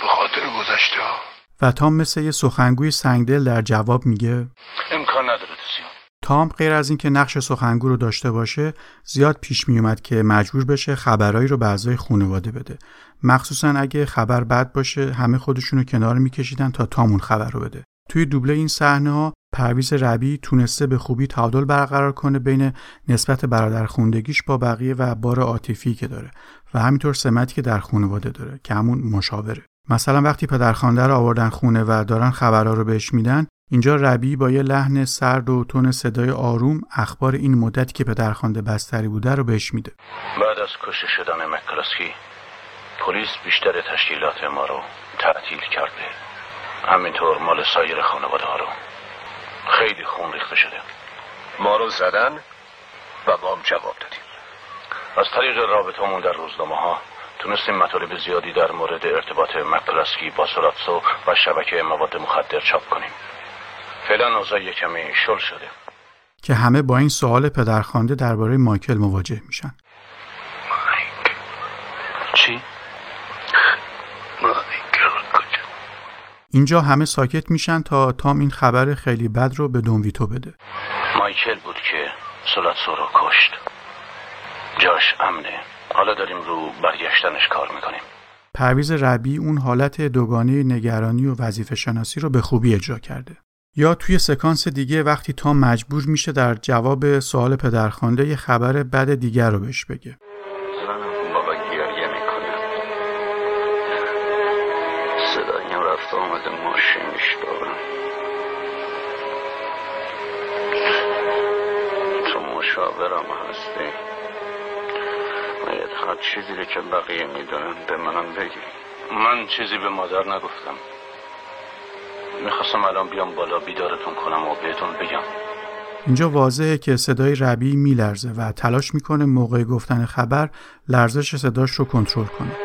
به خاطر گذشته ها. و تام مثل یه سخنگوی سنگدل در جواب میگه امکان نداره تسیو. تام غیر از اینکه نقش سخنگو رو داشته باشه زیاد پیش می اومد که مجبور بشه خبرایی رو به اعضای خانواده بده. مخصوصا اگه خبر بد باشه همه خودشونو کنار میکشیدن تا تامون خبر رو بده. توی دوبله این صحنه ها پرویز ربی تونسته به خوبی تعادل برقرار کنه بین نسبت برادر خوندگیش با بقیه و بار عاطفی که داره و همینطور سمتی که در خانواده داره که همون مشاوره. مثلا وقتی پدرخوانده رو آوردن خونه و دارن خبرها رو بهش میدن اینجا ربی با یه لحن سرد و تون صدای آروم اخبار این مدتی که پدرخوانده بستری بوده رو بهش میده. بعد از کشته شدن مکلاسکی پلیس بیشتر تشکیلات ما رو تعطیل کرده. همینطور مال سایر خانواده ها رو. خیلی خون ریخته شده. ما رو زدن و ما هم جواب دادیم. از طریق رابطمون در روزنامه ها تونستیم مطالب زیادی در مورد ارتباط مکلاسکی با سولاتسو و شبکه مواد مخدر چاپ کنیم. فعلا اوضاع کمی شل شده. که همه با این سوال پدرخوانده درباره مایکل مواجه میشن. چی؟ اینجا همه ساکت میشن تا تام این خبر خیلی بد رو به دونویتو بده. مایکل بود که سولاتسو رو کشت. جاش امنه. حالا داریم رو برگشتنش کار می‌کنیم. پرویز ربی اون حالت دوگانه نگرانی و وظیفه شناسی رو به خوبی اجرا کرده. یا توی سکانس دیگه وقتی تام مجبور میشه در جواب سوال پدرخوانده یه خبر بد دیگر رو بهش بگه. مشاورم هستی. باید هر چیزی رو که بقیه می‌دونن به منم بگی. من چیزی به مادر نگفتم. می‌خواستم الان بیام بالا بیدارتون کنم و بهتون بگم. اینجا واضحه که صدای ربی میلرزه و تلاش می‌کنه موقع گفتن خبر لرزش صداش رو کنترل کنه.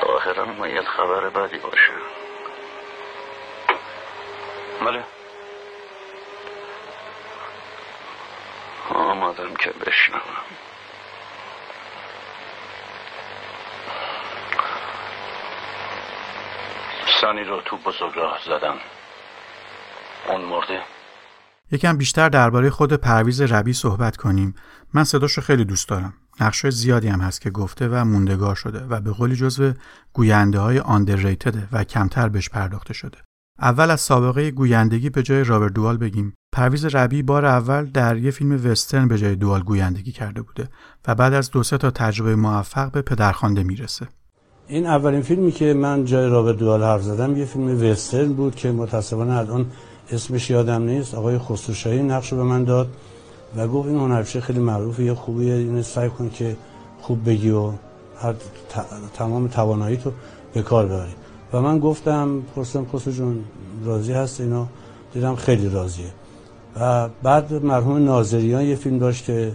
ظاهرا باید خبر بدی باشه. بله. آمادم که بشنوم. سانی رو تو بزرگ راه زدم. اون مرده؟ یکم بیشتر درباره خود پرویز ربی صحبت کنیم. من صداش رو خیلی دوست دارم. نقشه زیادی هم هست که گفته و موندگار شده و به قولی جزو گوینده های آندرریتده و کمتر بهش پرداخته شده. اول از سابقه گویندگی به جای رابرت دوال بگیم. پرویز ربی بار اول در یه فیلم وسترن به جای دوال گویندگی کرده بوده و بعد از دو سه تا تجربه موفق به پدرخوانده می‌رسه. این اولین فیلمی که من جای رابرت دوال حرف زدم یه فیلم وسترن بود که متاسفانه الان اسمش یادم نیست. آقای خسروشاهی نقش به من داد و گفت این هنرپیشه خیلی معروفه یه خوبیه اینو سعی کن که خوب بگی و هر تمام توانایی تو به کار ببری. و من گفتم پرسیدم خسرو جون راضی هست اینا؟ دیدم خیلی راضیه. و بعد مرحوم ناظریان یه فیلم داشت که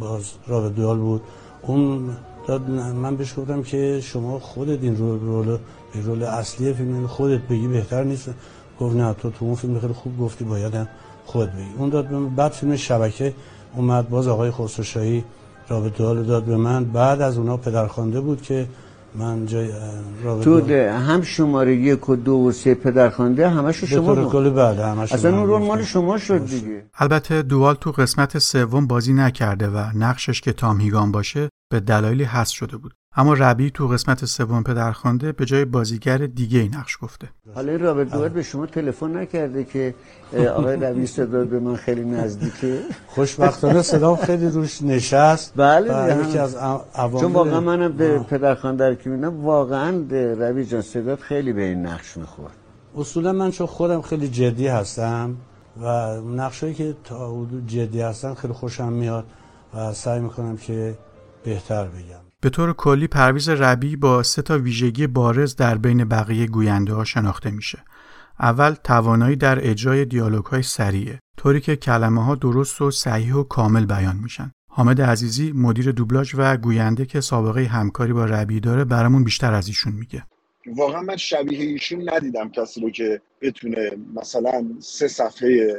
باز رابط دوال بود. اون داد من بهش گفتم که شما خودت این رول رول رول اصلی فیلم خودت بگی بهتر نیست. گفت نه تو تو اون فیلم خیلی خوب گفتی باید هم خود بگی. اون داد بعد فیلم شبکه اومد باز آقای خسروشاهی رابط دوال داد به من. بعد از اونا پدرخوانده بود که من جای تو هم شماره یک و دو و سه پدرخوانده همشو شما به کلی بعد همشو اصلا اون رول مال شما شد دیگه. البته دوال تو قسمت سوم بازی نکرده و نقشش که تام هیگان باشه به دلایلی حذف شده بود. اما ربی تو قسمت سوم پدرخوانده به جای بازیگر دیگه ای نقش گفته. حالا این رابرت دوال به شما تلفن نکرده که آقای ربی صدا به من خیلی نزدیکه. خوشبختانه صدا خیلی روش نشست. بله یکی از عوامل چون واقعا منم به پدرخوانده که می‌بینم واقعا ربی جان صدات خیلی به این نقش می‌خورد. اصولا من چون خودم خیلی جدی هستم و نقشایی که تا حدود جدی هستن خیلی خوشم میاد و سعی می‌کنم که بهتر بگم. به طور کلی پرویز ربی با سه تا ویژگی بارز در بین بقیه گوینده ها شناخته میشه. اول توانایی در اجرای دیالوگ های سریعه طوری که کلمه ها درست و صحیح و کامل بیان میشن. حامد عزیزی مدیر دوبلاژ و گوینده که سابقه همکاری با ربی داره برامون بیشتر از ایشون میگه. واقعا من شبیه ایشون ندیدم کسی رو که بتونه مثلا سه صفحه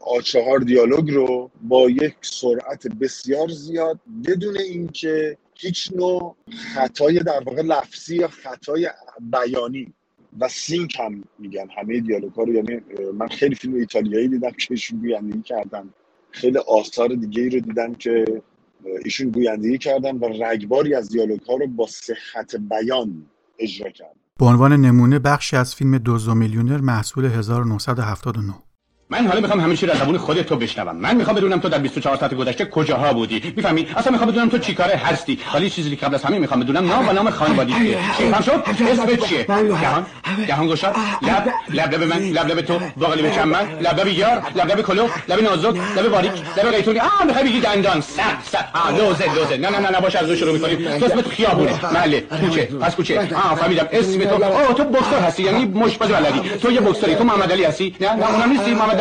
آچهار دیالوگ رو با یک سرعت بسیار زیاد بدون اینکه هیچ نوع خطای در واقع لفظی یا خطای بیانی. و سینک هم میگن. همه دیالوگ رو یعنی من خیلی فیلم ایتالیایی دیدم که ایشون گویندگی کردن. خیلی آثار دیگه ای رو دیدم که ایشون گویندگی کردن و رگباری از دیالوگ ها رو با صحت بیان اجرا کردن. به عنوان نمونه بخشی از فیلم دوزو میلیونر محصول 1979 من حالا می‌خوام همه چی رو از زبون خودت تو بشنوم من می‌خوام بدونم تو در 24 ساعت گذشته کجاها بودی می‌فهمی اصلا می‌خوام بدونم تو چیکاره هستی ولی چیزی که قبل از همه می‌خوام بدونم نام و نام خانوادگی چیه فهم شد اسمت چیه جهان جهان گشاد لب لب لب من لب لب تو باقلی به من لب لب یار لب لب کلو لب نازک لب باریک لب قیتونی آ می‌خوای بگی دندان سق سق آ لوزه لوزه نه نه نه نه باشه از شروع می‌کنیم تو اسمت خیابونه محله کوچه پس کوچه آ فهمیدم اسم تو آ تو بوکسور هستی یعنی مشباز بلدی تو یه بوکسوری تو محمد علی هستی نه نه اونم نیستی محمد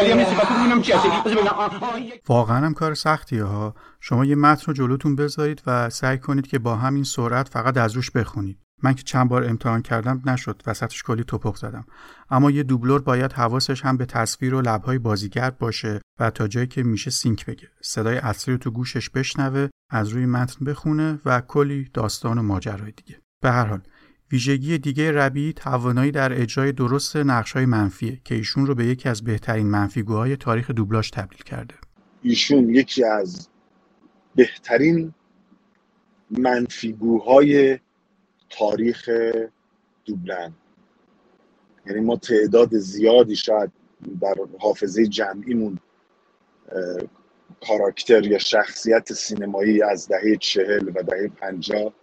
واقعا هم کار سختیه ها. شما یه متن رو جلوتون بذارید و سعی کنید که با همین سرعت فقط از روش بخونید. من که چند بار امتحان کردم نشد وسطش کلی توپق زدم. اما یه دوبلور باید حواسش هم به تصویر و لبهای بازیگر باشه و تا جایی که میشه سینک بگه. صدای اصلی رو تو گوشش بشنوه از روی متن بخونه و کلی داستان و ماجرای دیگه. به هر حال ویژگی دیگه ربی توانایی در اجرای درست نقش‌های منفیه که ایشون رو به یکی از بهترین منفیگوهای تاریخ دوبلاژ تبدیل کرده. ایشون یکی از بهترین منفیگوهای تاریخ دوبلن یعنی ما تعداد زیادی شاید در حافظه جمعیمون کاراکتر یا شخصیت سینمایی از دهه چهل و دهه پنجاه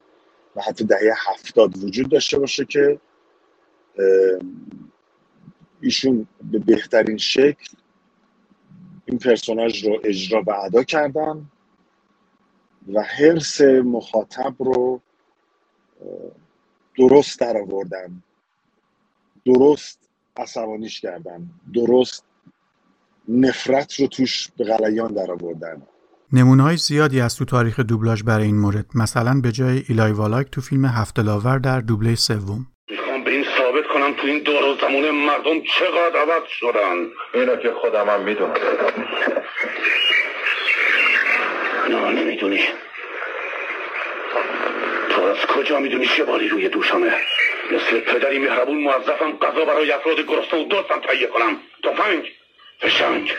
و حتی دهه هفتاد وجود داشته باشه که ایشون به بهترین شکل این پرسوناج رو اجرا و ادا کردن و حرس مخاطب رو درست در آوردن درست عصبانیش کردن درست نفرت رو توش به غلیان در آوردن. نمونه های زیادی از تو تاریخ دوبلاژ برای این مورد مثلا به جای ایلای والایک تو فیلم هفت لاور در دوبله سوم. می‌خوام به این ثابت کنم تو این دور و زمونه مردم چقدر عوض شدن. اینو که خودم هم می‌دونم. نه نمی‌دونی. تو از کجا می‌دونی چه باری روی دوشمه؟ مثل پدری مهربون موظفم غذا برای افراد گرسنه و دزدم تهیه کنم. تفنگ. فشنگ.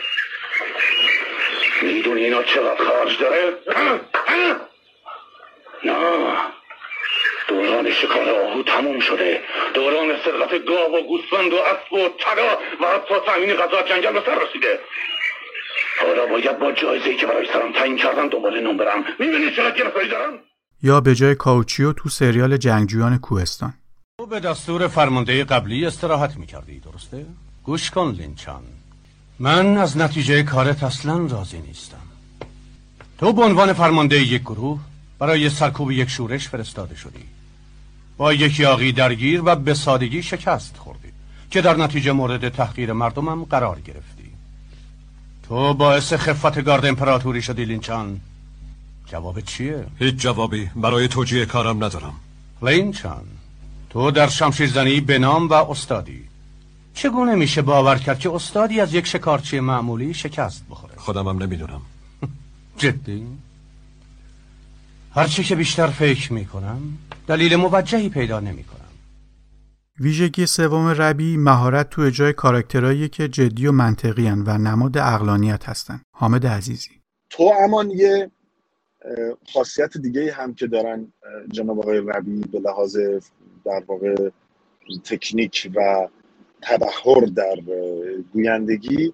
می‌دونی اینا چقدر خرج داره؟ نه. دوران شکار آهو تموم شده. دوران سرقت گاو و گوسفند و اسب و طلا و حتی تامین غذا جنگل به سر رسیده. حالا باید با جایزه که برای سرم تعیین کردن دنبال نوم برم. می‌بینی چقدر گرفتاری دارم؟ یا به جای کاوچیو تو سریال جنگجویان کوهستان. تو به دستور فرمانده قبلی استراحت می‌کردی درسته؟ گوش کن لینچان. من از نتیجه کارت اصلا راضی نیستم. تو به عنوان فرمانده یک گروه برای سرکوب یک شورش فرستاده شدی. با یک یاقی درگیر و به سادگی شکست خوردی که در نتیجه مورد تحقیر مردمم قرار گرفتی. تو باعث خفت گارد امپراتوری شدی لینچان. جواب چیه؟ هیچ جوابی برای توجیه کارم ندارم. لینچان تو در شمشیرزنی به نام و استادی. چگونه میشه باور کرد که استادی از یک شکارچی معمولی شکست بخوره؟ خودم هم نمی‌دونم. جدی؟ هرچی که بیشتر فکر می‌کنم دلیل موجهی پیدا نمی‌کنم. ویژگی سوم ربی مهارت تو اجرای کاراکترهایی که جدی و منطقی هن و نماد اقلانیت هستن. حامد عزیزی. تو امان یه خاصیت دیگه هم که دارن جناب آقای ربی به لحاظ در واقع تکنیک و تبهر در گویندگی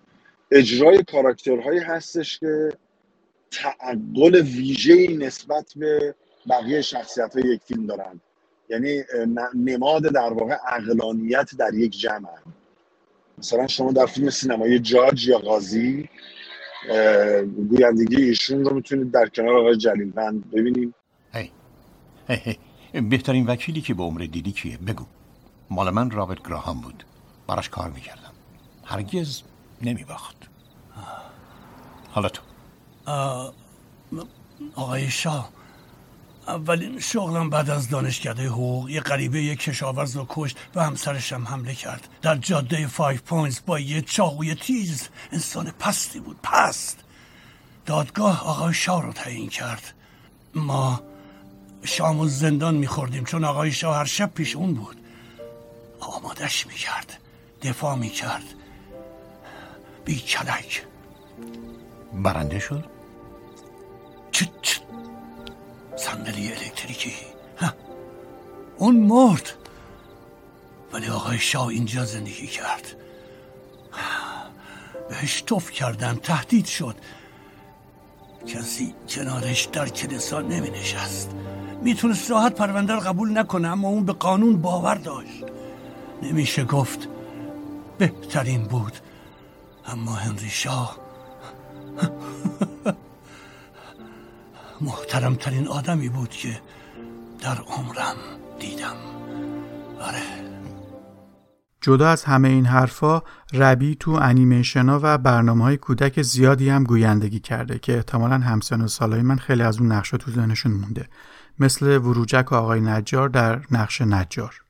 اجرای کاراکترهایی هستش که تعقل ویژه‌ای نسبت به بقیه شخصیت های یک فیلم دارن. یعنی نماد در واقع اقلانیت در یک جمع. مثلا شما در فیلم سینمایی جاج یا قاضی گویندگی ایشون رو می‌تونید در کنار آقای جلیلوند ببینیم هی هی هی. بهترین وکیلی که به عمر دیدی کیه؟ بگو. مال من رابرت گراهام بود. براش کار می‌کردم. هرگز نمیباخت. حالا تو. آقای شاه اولین شغلم بعد از دانشکده حقوق یه غریبه یه کشاورز رو کشت و همسرش هم حمله کرد. در جاده Five Points با یه چاقوی تیز. انسان پستی بود پست. دادگاه آقای شاه رو تعیین کرد. ما شام رو زندان میخوردیم چون آقای شاه هر شب پیش اون بود. آمادش می‌کرد. دفاع می‌کرد. بی کلک. برنده شد؟ چت صندلی الکتریکی. اون مرد. ولی آقای شاه اینجا زندگی کرد. بهش توف کردن تهدید شد. کسی کنارش در کلیسا نمی نشست می‌تونست راحت پرونده رو قبول نکنه اما اون به قانون باور داشت. نمیشه گفت بهترین بود. اما هنری شاه محترمترین آدمی بود که در عمرم دیدم. آره. جدا از همه این حرفا ربی تو انیمیشن و برنامه های کودک زیادی هم گویندگی کرده که احتمالا همسن و سالای من خیلی از اون نقشه تو ذهنشون مونده. مثل وروجک و آقای نجار در نقش نجار.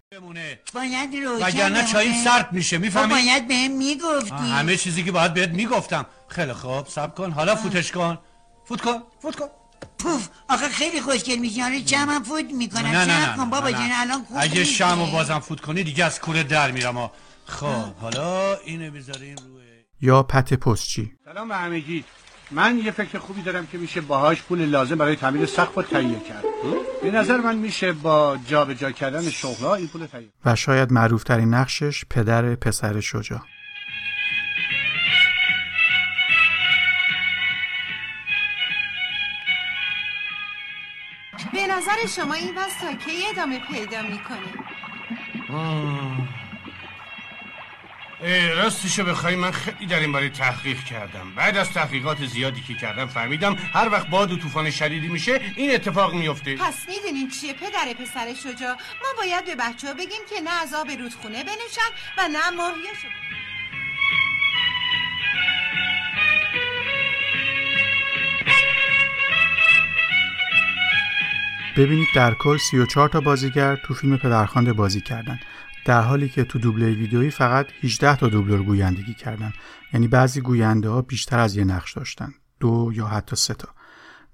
باید روشن وگرنه چایی سرد میشه می‌فهمی؟ باید بهم می‌گفتی. همه چیزی که باید بهت می‌گفتم. خیلی خوب سب کن. حالا فوتش کن. فوت کن فوت کن. پوف آخه خیلی خوشگل میشی. آره چم هم فوت می‌کنم. نه نه نه, بابا نه, جون الان خوب اگه. شم و بازم فوت کنی دیگه از کوره در میرم. ها. خب حالا اینو بذاریم روی. یا پت پستچی. سلام به همگی. من یه فکر خوبی دارم که میشه باهاش پول لازم برای تعمیر سقف رو تهیه کرد. به نظر من میشه با جابجا کردن شغلها این پول تهیه و شاید معروفترین نقشش پدر پسر شجاع. به نظر شما این بس تا کی ادامه پیدا می‌کنه؟ راستشو بخوای من خیلی در این باره تحقیق کردم. بعد از تحقیقات زیادی که کردم فهمیدم هر وقت باد و طوفان شدیدی میشه این اتفاق میفته. پس می‌دونین چیه پدر پسر شجاع؟ ما باید به بچه ها بگیم که نه از آب رودخونه بنوشن و نه ماهیاشو ببینید در کل 34 تا بازیگر تو فیلم پدرخوانده بازی کردن. در حالی که تو دوبله ویدیویی فقط 18 تا دوبلور گویندگی کردن. یعنی بعضی گوینده ها بیشتر از یه نقش داشتن. دو یا حتی سه تا.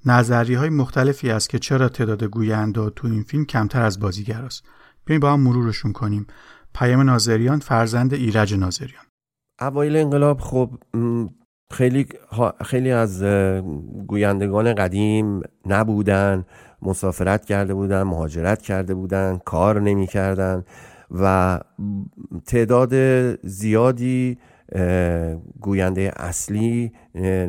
نظریه های مختلفی است که چرا تعداد گوینده تو این فیلم کمتر از بازیگر است بیاییم با هم مرورشون کنیم. پیام ناظریان فرزند ایرج ناظریان. اوایل انقلاب خب خیلی خیلی از گویندگان قدیم نبودن. مسافرت کرده بودن مهاجرت کرده بودن کار نمی‌کردن. و تعداد زیادی گوینده اصلی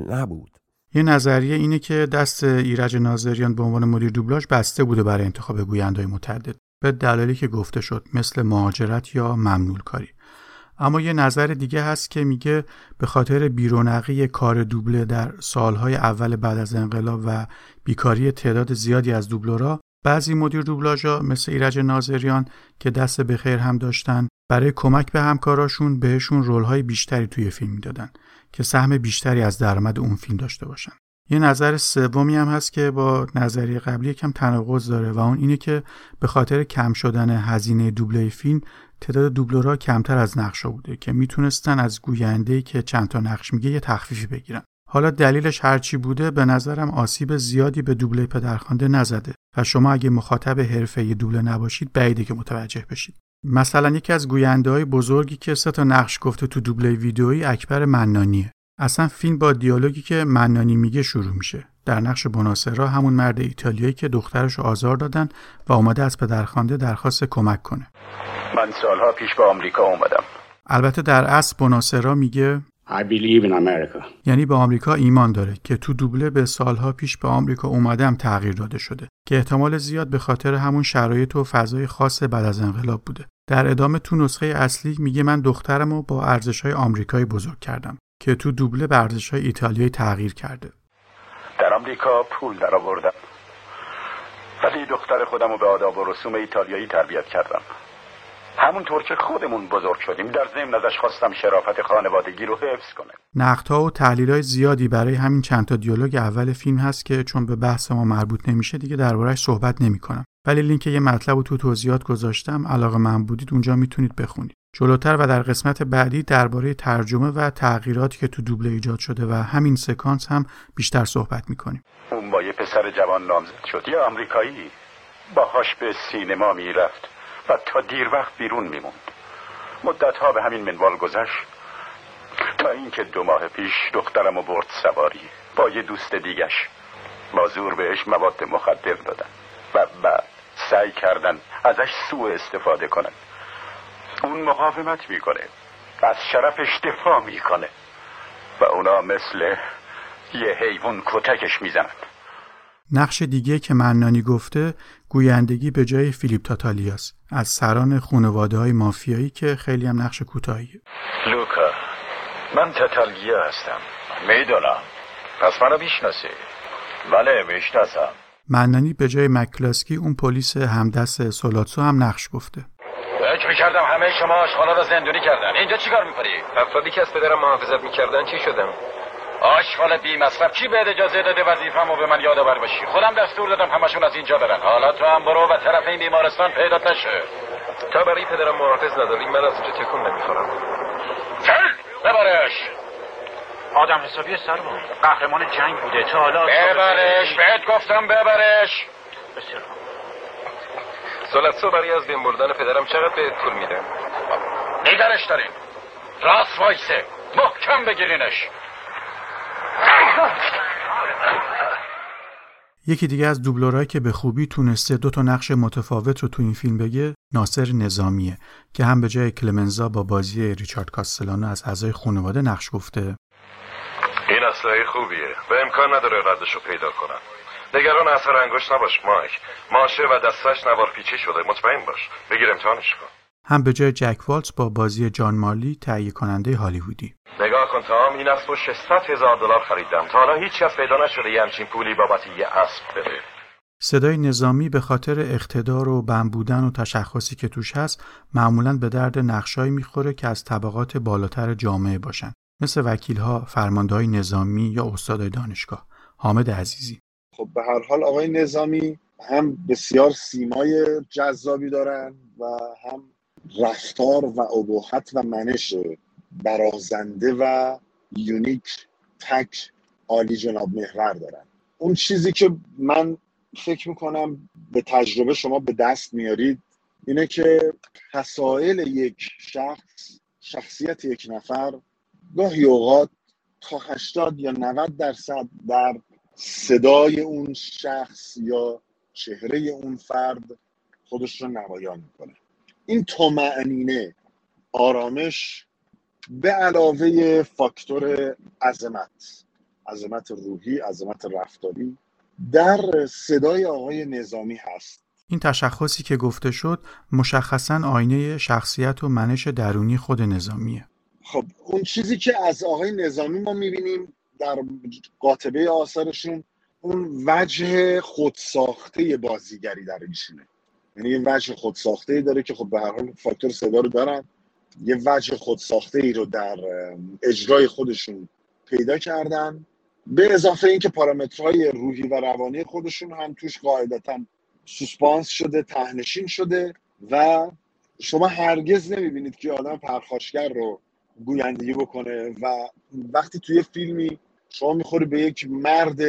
نبود. یه نظریه اینه که دست ایرج ناظریان به عنوان مدیر دوبلاژ بسته بوده برای انتخاب گویندهای متعدد به دلایلی که گفته شد مثل مهاجرت یا ممنول کاری اما یه نظر دیگه هست که میگه به خاطر بیرونقی کار دوبله در سالهای اول بعد از انقلاب و بیکاری تعداد زیادی از دوبلورا بعضی مدیر دوبلاژا مثل ایرج ناظریان که دست به خیر هم داشتن برای کمک به همکاراشون بهشون رولهای بیشتری توی فیلم می‌دادن که سهم بیشتری از درآمد اون فیلم داشته باشن. یه نظر سومی هم هست که با نظریه قبلی کم تناقض داره و اون اینه که به خاطر کم شدن هزینه دوبله فیلم تعداد دوبلورها کمتر از نقشا بوده که می‌تونستن از گوینده که چند تا نقش میگه یه تخفیفی بگیرن. حالا دلیلش هرچی بوده به نظرم آسیب زیادی به دوبله پدرخوانده نزده و شما اگه مخاطب حرفه دوبله نباشید بعیده که متوجه بشید. مثلا یکی از گوینده های بزرگی که سه تا نقش گفته تو دوبله ویدئویی اکبر منانیه اصلا فیلم با دیالوگی که منانی میگه شروع میشه. در نقش بناسرا همون مرد ایتالیایی که دخترش آزار دادن و اومده از پدرخوانده درخواست کمک کنه. من سالها پیش به آمریکا اومدم. البته در اصل بناسرا میگه I believe in America. یعنی به آمریکا ایمان داره که تو دوبله به سالها پیش به آمریکا اومدم تغییر داده شده که احتمال زیاد به خاطر همون شرایط و فضای خاص بعد از انقلاب بوده. در ادامه تو نسخه اصلی میگه من دخترمو با ارزش های آمریکایی بزرگ کردم که تو دوبله به ارزش های ایتالیایی تغییر کرده. در آمریکا پول درآوردم. ولی دختر خودم رو به آداب و رسوم ایتالیایی تربیت کردم. همونطور که خودمون بزرگ شدیم. در ضمن ازش خواستم شرافت خانوادگی رو حفظ کنه. نقدها و های زیادی برای همین چند تا دیالوگ اول فیلم هست که چون به بحث ما مربوط نمیشه دیگه دربارهش صحبت نمی‌کنم. ولی لینک یه مطلب رو تو توضیحات گذاشتم. علاقه من بودید اونجا می‌تونید بخونید. جلوتر و در قسمت بعدی درباره ترجمه و تغییراتی که تو دوبله ایجاد شده و همین سکانس هم بیشتر صحبت می‌کنیم. اون با یه پسر جوان نامزد شد. یه آمریکایی. باهاش به سینما می‌رفت. تا دیر وقت بیرون میموند. مدت ها به همین منوال گذشت تا اینکه دو ماه پیش دخترم و برد سواری با یه دوست دیگش با زور بهش مواد مخدر دادن و بعد سعی کردن ازش سوء استفاده کنن. اون مقاومت می‌کنه. از شرفش دفاع می‌کنه. و اونا مثل یه حیوان کتکش می‌زنند نقش دیگه که منانی گفته گویندگی به جای فیلیپ تاتالیاس از سران خانواده های مافیایی که خیلی هم نقش کوتاهیه لوکا من تاتالیا هستم. می‌دونم. پس منو می‌شناسی. بله می‌شناسم. منانی به جای مکلاسکی اون پلیس همدست سولاتسو هم نقش گفته. فکر می‌کردم همه شما آشغالا را زندونی کردن. اینجا چیکار می‌کنی؟ افرادی که از پدرم محافظت می‌کردن چی شدم؟ آشغال بی مصرف. کی بهت اجازه داده وظیفه‌مو به من یادآور باشی؟ خودم دستور دادم همشون از اینجا برن. حالا تو هم برو و طرف این بیمارستان پیدات نشه. تا برای پدرم محافظ نداری من از اینجا تکون نمی‌خورم. چل! ببرش! آدم حسابی سرمون. قهرمان جنگ بوده. تا حالا ببرش بهت گفتم ببرش! بسیار سولتسو برای از بین بردن پدرم چقدر به طول میده نگرش داریم. راست وایسه. محکم بگیرینش. یکی دیگه از دوبلورایی که به خوبی تونسته دو تا نقش متفاوت رو تو این فیلم بگه ناصر نظامیه که هم به جای کلمنزا با بازی ریچارد کاستلانو از اعضای خانواده نقش گفته. این اسلحه خوبیه به امکان نداره ردش رو پیدا کنن. نگران اثر انگشت نباش مایک. ماشه و دستش نوار پیچی شده. مطمئن باش. بگیر امتحانش کن. هم به جای جک والتس با بازی جان مارلی تهیه کننده هالیوودی. نگاه کن تام این اسب 600 هزار دلار خریدم. تا حالا هیچ کس پیدا نشده یه همچین پولی بابت یه اسب بده. صدای نظامی به خاطر اقتدار و بم بودن و تشخصی که توش هست معمولا به درد نقشایی می‌خوره که از طبقات بالاتر جامعه باشن. مثل وکیلها، فرماندهای نظامی یا استادای دانشگاه. حامد عزیزی. خب به هر حال آقای نظامی هم بسیار سیمای جذابی دارن و هم رفتار و ابهت و منش برازنده و یونیک تک عالی جناب محور دارن. اون چیزی که من فکر می‌کنم به تجربه شما به دست میارید اینه که مسائل یک شخص شخصیت یک نفر گاهی اوقات تا 80 یا 90 درصد در صدای اون شخص یا چهره اون فرد خودش رو نمایان می‌کنه. این تومعنینه آرامش به علاوه فاکتور عظمت عظمت روحی عظمت رفتاری در صدای آقای نظامی هست. این تشخصی که گفته شد مشخصا آینه شخصیت و منش درونی خود نظامیه. خب اون چیزی که از آقای نظامی ما می‌بینیم در قاطبه آثارشون اون وجه خودساخته بازیگری در ایشونه یعنی یه وجه خودساخته داره که خب به هر حال فاکتور صدا رو دارن. یه وجه خودساخته ای رو در اجرای خودشون پیدا کردن. به اضافه اینکه پارامترهای روحی و روانی خودشون هم توش قاعدتا سوسپانس شده تهنشین شده و شما هرگز نمی‌بینید که آدم پرخاشگر رو گویندگی بکنه و وقتی توی فیلمی شما می‌خوری به یک مرد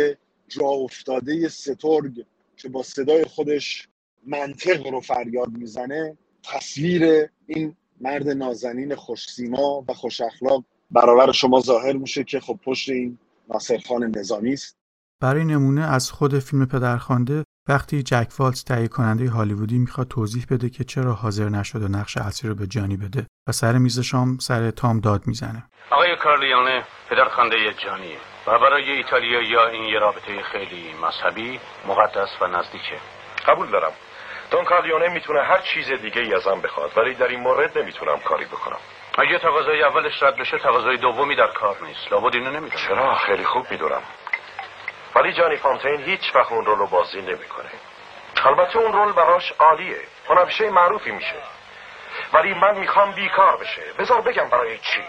جا افتاده سترگ که با صدای خودش منطق رو فریاد می‌زنه تصویر این مرد نازنین خوشسیما و خوش اخلاق برابر شما ظاهر میشه که خب پشت این ناصرخان نظامی است. برای نمونه از خود فیلم پدرخوانده وقتی جک والز تهیه کننده هالیوودی می‌خواد توضیح بده که چرا حاضر نشده نقش اصلی رو به جانی بده و سر میز شام سر تام داد می‌زنه. آقای کارلیانه پدرخوانده جانیه و برای ایتالیا یا این یه رابطه خیلی مذهبی مقدس و نزدیکه. قبول دارم. دون کارلیونه می‌تونه هر چیز دیگه ای ازم بخواد ولی در این مورد نمی‌تونم کاری بکنم. اگه تقاضای اولش رد بشه تقاضای دومی در کار نیست. لابد اینو نمی‌دونم. چرا؟ خیلی خوب می‌دونم. ولی جانی فانتین هیچ وقت اون رول رو بازی نمی‌کنه. البته اون رول براش عالیه. هنرپیشه معروفی میشه. ولی من می‌خوام بیکار بشه. بذار بگم برای چی.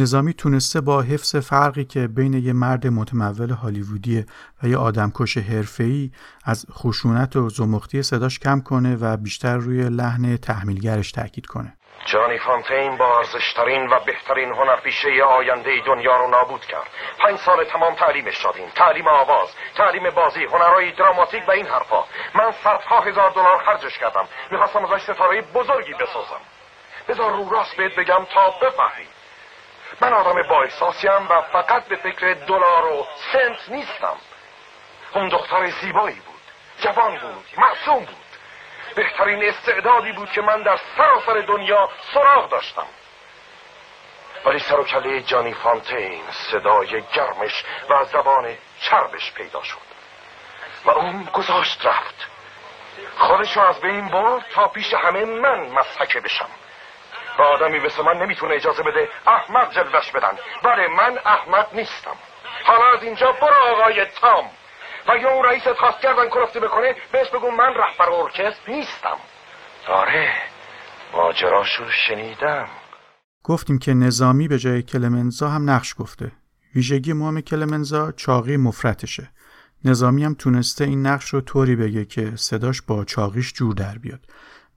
نظامی تونسته با حفظ فرقی که بین یه مرد متمول هالیوودی و یه آدمکش حرفه‌ای از خشونت و زمختی صداش کم کنه و بیشتر روی لحن تحمیلگرش تاکید کنه. جانی فانتین با ارزشترین و بهترین هنرپیشه آینده دنیا رو نابود کرد. پنج سال تمام تعلیمش دادیم. تعلیم آواز تعلیم بازی هنرهای دراماتیک و این حرفا. من صدها هزار دلار خرجش کردم. می‌خواستم ازش ستاره بزرگی بسازم. بذار رو راست بهت بگم تا بفهمی. من آدم با احساسیم و فقط به فکر دلار و سنت نیستم. اون دختر زیبایی بود جوان بود معصوم بود. بهترین استعدادی بود که من در سراسر دنیا سراغ داشتم. ولی سر و کله جانی فانتین صدای گرمش و زبان چربش پیدا شد. و اون گذاشت رفت. خودش رو از بین برد تا پیش همه من مسحکه بشم. و آدمی مثل من نمی‌تونه اجازه بده احمق جلوش بدن. بله من احمق نیستم. حالا از اینجا برو آقای تام. و یا اون رئیست خواست کردن کلفته بکنه بهش بگو من رهبر ارکستر نیستم. آره ماجراشو شنیدم. گفتیم که نظامی به جای کلمنزا هم نقش گفته. ویژگی مهم کلمنزا چاقی مفرتشه. نظامی هم تونسته این نقش رو طوری بگه که صداش با چاقیش جور در بیاد.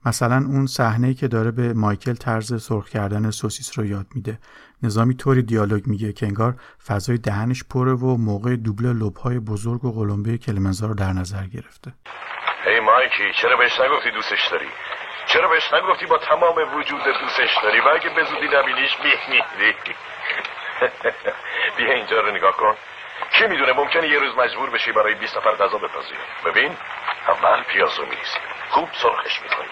مثلا اون صحنه که داره به مایکل طرز سرخ کردن سوسیس رو یاد میده. نظامی طوری دیالوگ میگه که انگار فضای دهنش پره و موقع دوبله لبهای بزرگ و قلمبه کلمنزا رو در نظر گرفته. هی مایکی چرا بهش نگفتی دوستش داری؟ چرا بهش نگفتی با تمام وجود دوستش داری؟ و اگه بزودی نبینیش میمیری بیا اینجا رو نگاه کن. کی می‌دونه ممکنه یه روز مجبور بشی برای 20 نفر غذا بپزی ببین اول پیازو میریزی. خوب سرخش می‌کنی.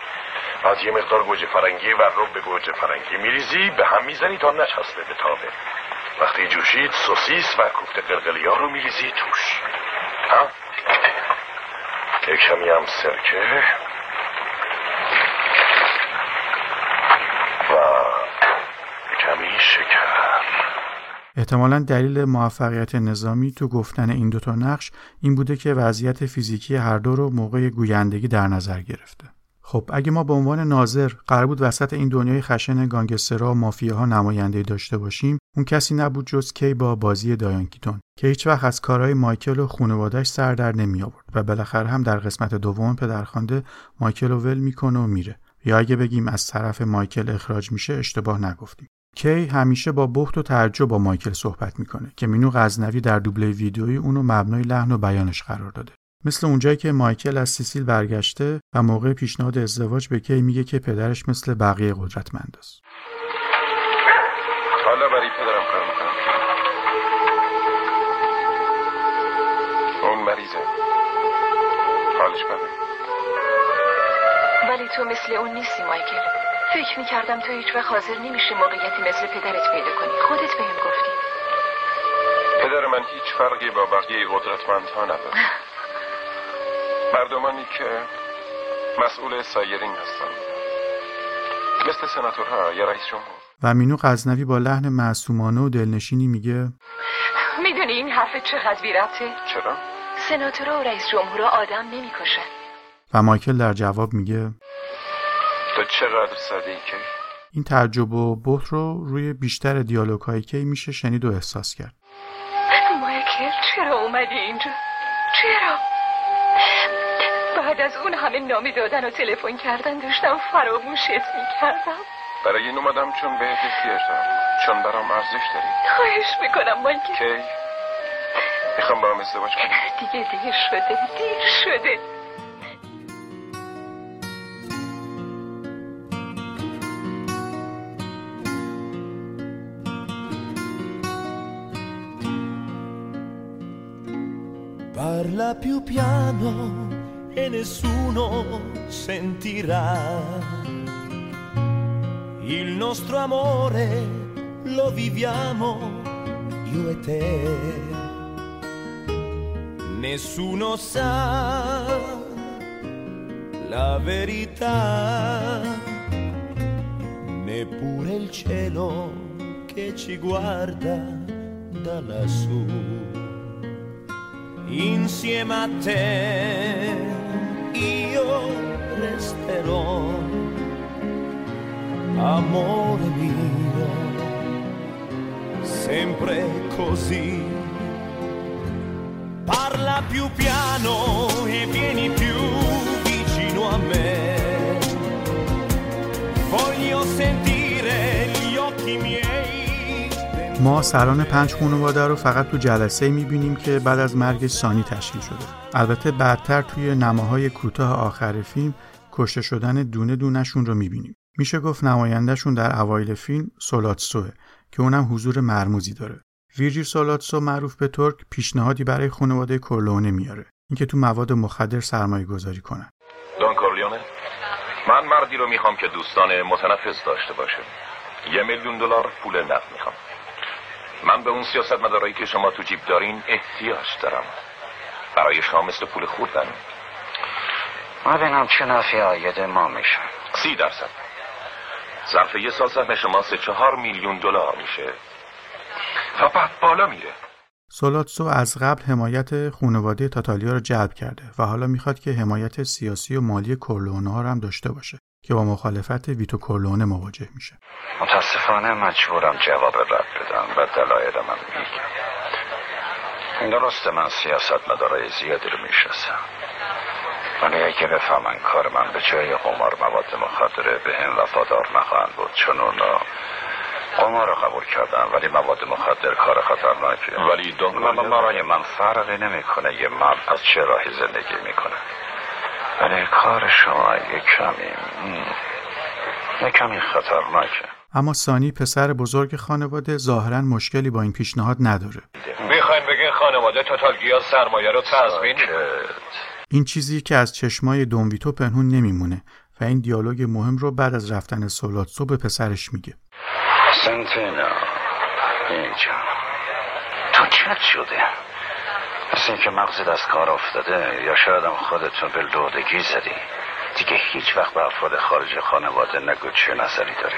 بعد یه مقدار گوجه فرنگی و رو به گوجه فرنگی میریزی به هم می‌زنی تا نچسبه به تابه. وقتی جوشید سوسیس و کوفته قلقلی ها رو میریزی توش. ها؟ یک کمی هم سرکه. و کمی شکر. احتمالا دلیل موفقیت نظامی تو گفتن این دوتا نقش این بوده که وضعیت فیزیکی هر دو رو موقع گویندگی در نظر گرفته. خب اگه ما به عنوان ناظر قرار بود وسط این دنیای خشن گانگسترها و مافیاها نماینده داشته باشیم اون کسی نبود جز کی با بازی دایان کیتون. که هیچ وقت از کارهای مایکل و خانواده‌اش سر در نمی آورد و بالاخره هم در قسمت دوم پدرخوانده مایکل رو ول می‌کنه و میره. یا اگه بگیم از طرف مایکل اخراج میشه اشتباه نگفتیم. کی همیشه با بخت و تعجب با مایکل صحبت می‌کنه که مینو غزنوی در دوبله ویدیویی اونو مبنای لحن و بیانش قرار داده. مثل اونجایی که مایکل از سیسیل برگشته و موقع پیشنهاد ازدواج به کی میگه که پدرش مثل بقیه قدرتمند است. حالا برای پدرم کار می‌کنم. اون مریضه. حالش بده. ولی تو مثل اون نیستی مایکل. فکر می‌کردم تو هیچ وقت حاضر نمیشی موقعیتی مثل پدرت پیدا کنی. خودت بهم گفتی. پدر من هیچ فرقی با بقیه قدرتمندها نداره. مردمانی که مسئول سایرین هستن مثل سناتورها یا رئیس جمهور و مینو غزنوی با لحن معصومانه و دلنشینی میگه می‌دونی این حرف چقدر بیربطه؟ چرا؟ سناتورها و رئیس جمهورها آدم نمی‌کشن و مایکل در جواب میگه تو چقدر ساده ای کی؟ این تعجب و بحت رو روی بیشتر دیالوگ های کی میشه شنید و احساس کرد مایکل چرا اومدی اینجا؟ چرا؟ بعد از اون همه نامی دادن و تلفن کردن داشتم فراموشت می‌کردم. برای این اومدم چون بهت احتیاج دارم چون برام ارزش داری. خواهش می‌کنم مایکل کی؟ می‌خوام با هم ازدواج کنم دیگه دیر شده دیر شده. Parla più piano. E nessuno sentirà. Il nostro amore lo viviamo io e te. Nessuno sa la verità, neppure il cielo che ci guarda da lassù. Insieme a te resterò, amore mio, sempre così. Parla più piano e vieni più vicino a me. Voglio sentire gli occhi miei. ما سران پنج خانواده رو فقط تو جلسه می‌بینیم که بعد از مرگ سانی تشکیل شده البته بعدتر توی نماهای کوتاه آخر فیلم کشته شدن دونه دونشون رو می‌بینیم. میشه گفت نمایندهشون در اوایل فیلم سولاتسوه که اونم حضور مرموزی داره. ویرجیل سولاتسو معروف به ترک پیشنهادی برای خانواده کورلونه میاره. اینکه تو مواد مخدر سرمایه گذاری کنن. دون کورلیونه من مردی رو می‌خوام که دوستان متنفس داشته باشه یه میلیون دلار پول نقد می‌خوام. من به اون سیاست مدارایی که شما تو جیب دارین احتیاج دارم. برای شما مثل پول خوردن ببینم چه نفعی آید ما میشه. سی درصد. ظرف یه سال سهم شما سه چهار میلیون دلار میشه. و بعد بالا میره. سولاتسو از قبل حمایت خانواده تاتالیا رو جلب کرده و حالا می‌خواد که حمایت سیاسی و مالی کورلونه ها رو هم داشته باشه که با مخالفت ویتو کورلونه مواجه میشه. متاسفانه مجبورم جواب رد بدم و دلایل من میگم این درسته من سیاست مدارای زیادی رو می‌شناسم. ولی اگه بفهمن کار من به جای قمار مواد مخدره به هم وفادار نخواهند بود. چون اونا قمار رو قبول کردن ولی مواد مخدر کار خطرناکه. ولی دون من برای من فرقی نمی‌کنه یه مرد از چه راهی زندگی می‌کنه. ولی کار شما یه کمی یه کمی خطرناکه. اما سانی پسر بزرگ خانواده ظاهرا مشکلی با این پیشنهاد نداره. می‌خواین بگین خانواده توتال گیا سرمایه رو تضمین این چیزی که از چشمای دونویتو پنهون نمیمونه و این دیالوگ مهم رو بعد از رفتن سولاتسو به پسرش میگه. سنتینا اینجا. تو چت شده. مثل اینکه مغزت از کار افتاده یا شاید هم خودتون به لودگی زدی. دیگه هیچ وقت به افراد خارج خانواده نگو چه نظری داری.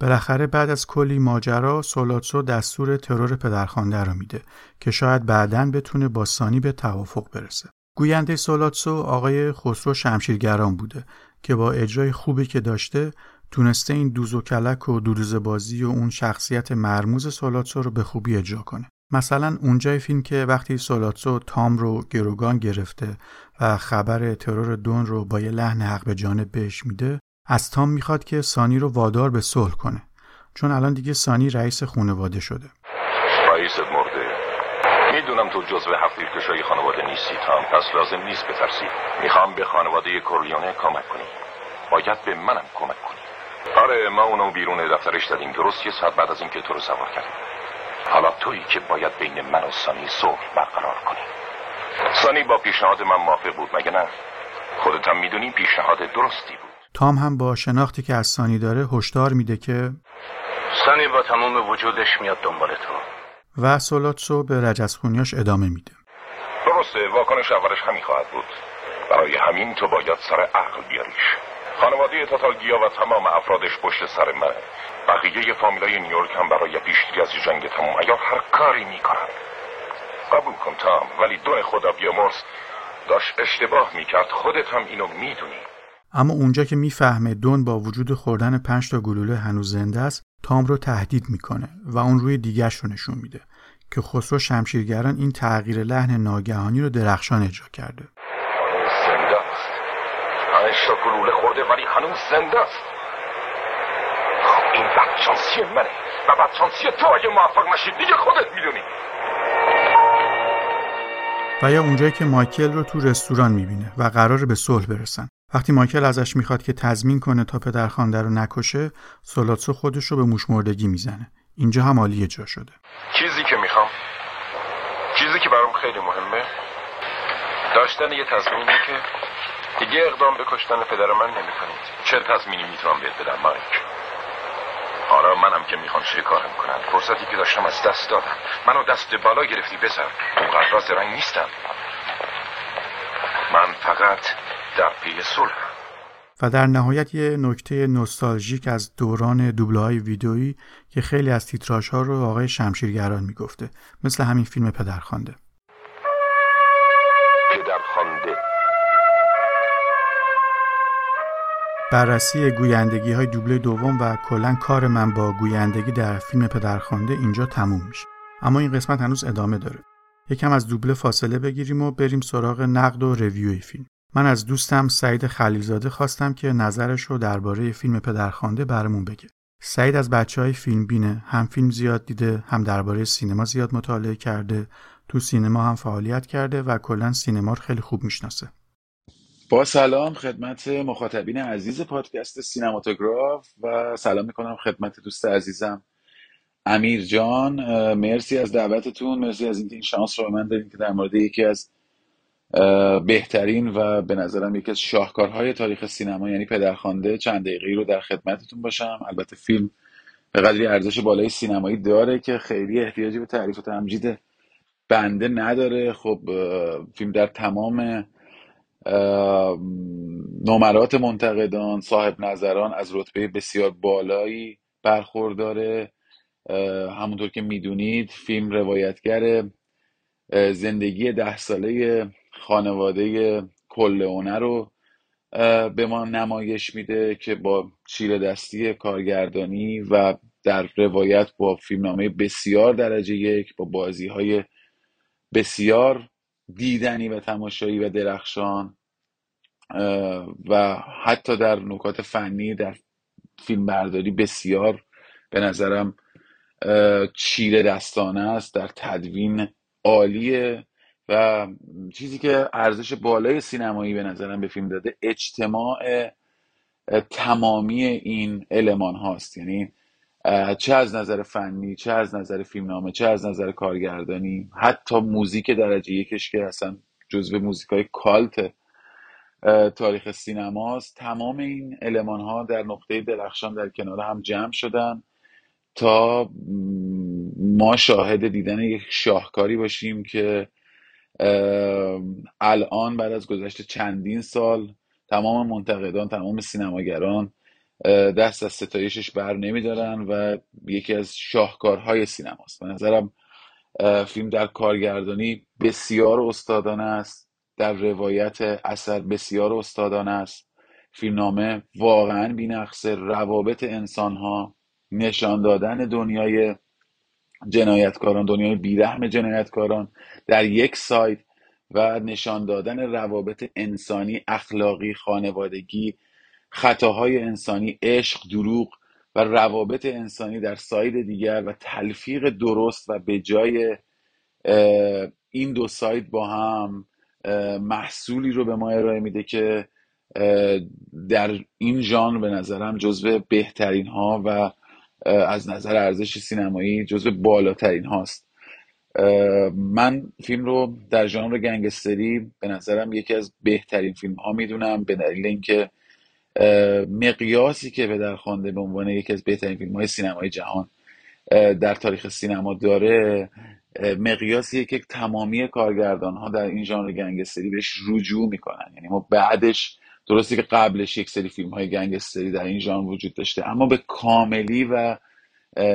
بالاخره بعد از کلی ماجرا سولاتسو دستور ترور پدرخوانده رو میده که شاید بعدا بتونه با سانی به توافق برسه. گوینده سولاتسو آقای خسرو شمشیرگران بوده که با اجرای خوبی که داشته تونسته این دوز و کلک و دوروز بازی و اون شخصیت مرموز سولاتسو رو به خوبی اجرا کنه. مثلا اونجای فیلم که وقتی سولاتسو تام رو گروگان گرفته و خبر ترور دون رو با یه لحن حق به جانب بهش میده از تام می‌خواد که سانی رو وادار به صلح کنه. چون الان دیگه سانی رئیس خانواده شده. تو جزو هفت کشای خانواده نیستی تام پس لازم نیست بترسی. می‌خوام به خانواده کورلیونه کمک کنی. باید به منم کمک کنی. آره ما اونو بیرون دفترش دادیم. درست یه ساعت بعد از اینکه تو رو سوار کردیم. حالا تویی که باید بین من و سانی صلح برقرار کنی. سانی با پیشنهاد من موافق بود مگه نه؟ خودت هم می‌دونی پیشنهاد درستی بود. تام هم با شناختی که از سانی داره هشدار میده که سانی با تمام وجودش میاد دنبال تو. و سولاتسو به رجزخونیاش ادامه میده. درسته واکنش اولش همین خواهد بود. برای همین تو باید سر عقل بیاریش. خانواده تاتالگیا و تمام افرادش پشت سر من بقیه فامیلای نیویورک هم برای پیشگیری از جنگ تمام. ایار هر کاری می‌کنن. قبول کن تام ولی دون خدا بیامرز. داشت اشتباه می‌کرد خودت هم اینو می‌دونی. اما اونجا که می‌فهمه دون با وجود خوردن پنج تا گلوله هنوز زنده است تام رو تهدید می‌کنه و اون روی دیگرش رو نشون میده که خسرو شمشیرگران این تغییر لحن ناگهانی رو درخشان اجرا کرده. گلوله خورده ولی هنوز زنده است این بدشانسی منه و بدشانسی تو اگه موفق نشید دیگه خودت می‌دونی. و یا اونجایی که مایکل رو تو رستوران می‌بینه و قرار به صلح برسن. وقتی مایکل ازش می‌خواد که تضمین کنه تا پدرخوانده رو نکشه سولاتسو خودش رو به موشمردگی می‌زنه. اینجا هم عالی جا شده. چیزی که می‌خوام چیزی که برام خیلی مهمه داشتن یه تضمینی که دیگه اقدام به کشتن پدر من نمی‌کنید. چه تضمینی می‌تونم بهت بدم مایک؟ حالا منم که می‌خوام شکارم کنن فرصتی که داشتم از دست دادم. منو دست بالا گرفتی بسر اونقدر زرنگ نیستم. من فقط در پی صلح. و در نهایت یه نکته نوستالژیک از دوران دوبله ویدئویی که خیلی از تیتراژ ها رو آقای شمشیرگران می‌گفته مثل همین فیلم پدرخوانده. پدرخوانده. بررسی گویندگی های دوبله دوم و کلا کار من با گویندگی در فیلم پدرخوانده اینجا تموم میشه. اما این قسمت هنوز ادامه داره. یکم از دوبله فاصله بگیریم و بریم سراغ نقد و ریویوی فیلم. من از دوستم سعید خلیلزاده خواستم که نظرش رو درباره فیلم پدرخوانده برامون بگه. سعید از بچه های فیلم بینه هم فیلم زیاد دیده هم درباره سینما زیاد مطالعه کرده تو سینما هم فعالیت کرده و کلا سینما رو خیلی خوب می‌شناسه. با سلام خدمت مخاطبین عزیز پادکست سینماتوگراف و سلام می‌کنم خدمت دوست عزیزم امیر جان. مرسی از دعوتتون مرسی از اینکه این شانس رو به من دادین که در مورد یکی از بهترین و به نظرم یکی از شاهکارهای تاریخ سینما یعنی پدرخوانده چند دقیقه رو در خدمتتون باشم. البته فیلم به قدری ارزش بالای سینمایی داره که خیلی احتیاجی به تعریف و تمجید بنده نداره. خب فیلم در تمام نمرات منتقدان صاحب نظران از رتبه بسیار بالایی برخورداره. همونطور که می‌دونید فیلم روایتگر زندگی ده ساله خانواده کلئونه رو به ما نمایش میده که با چیره دستی کارگردانی و در روایت با فیلمنامه بسیار درجه یک با بازی های بسیار دیدنی و تماشایی و درخشان و حتی در نکات فنی در فیلم برداری بسیار به نظرم چیره دستانه است در تدوین عالیه. و چیزی که ارزش بالای سینمایی به نظرم به فیلم داده اجتماع تمامی این المان هاست. یعنی چه از نظر فنی چه از نظر فیلمنامه چه از نظر کارگردانی حتی موزیک درجه یکش که اصلا جزو موزیک های کالت تاریخ سینماست. تمام این المان ها در نقطه درخشان در کنار هم جمع شدن تا ما شاهد دیدن یک شاهکاری باشیم که الان بعد از گذشت چندین سال تمام منتقدان تمام سینماگران دست از ستایشش بر نمیدارن و یکی از شاهکارهای سینماست. به نظرم فیلم در کارگردانی بسیار استادانه است در روایت اثر بسیار استادانه است. فیلمنامه واقعا بینقصه روابط انسان ها نشان دادن دنیای جنایتکاران دنیای بیرحم جنایتکاران در یک سایت و نشان دادن روابط انسانی اخلاقی خانوادگی خطاهای انسانی عشق دروغ و روابط انسانی در ساید دیگر و تلفیق درست و به جای این دو ساید با هم محصولی رو به ما ارائه میده که در این ژانر به نظرم جزو بهترین ها و از نظر ارزش سینمایی جزو بالاترین هاست. من فیلم رو در ژانر گنگستری به نظرم یکی از بهترین فیلم ها می‌دونم به دلیل اینکه مقیاسی که به در خوانده به عنوان یکی از بهترین فیلم های سینمای جهان در تاریخ سینما داره. مقیاسیه که تمامی کارگردان ها در این ژانر گنگستری بهش رجوع می‌کنن. یعنی ما بعدش درسته که قبلش یک سری فیلم های گنگستری در این ژانر وجود داشته اما به کاملی و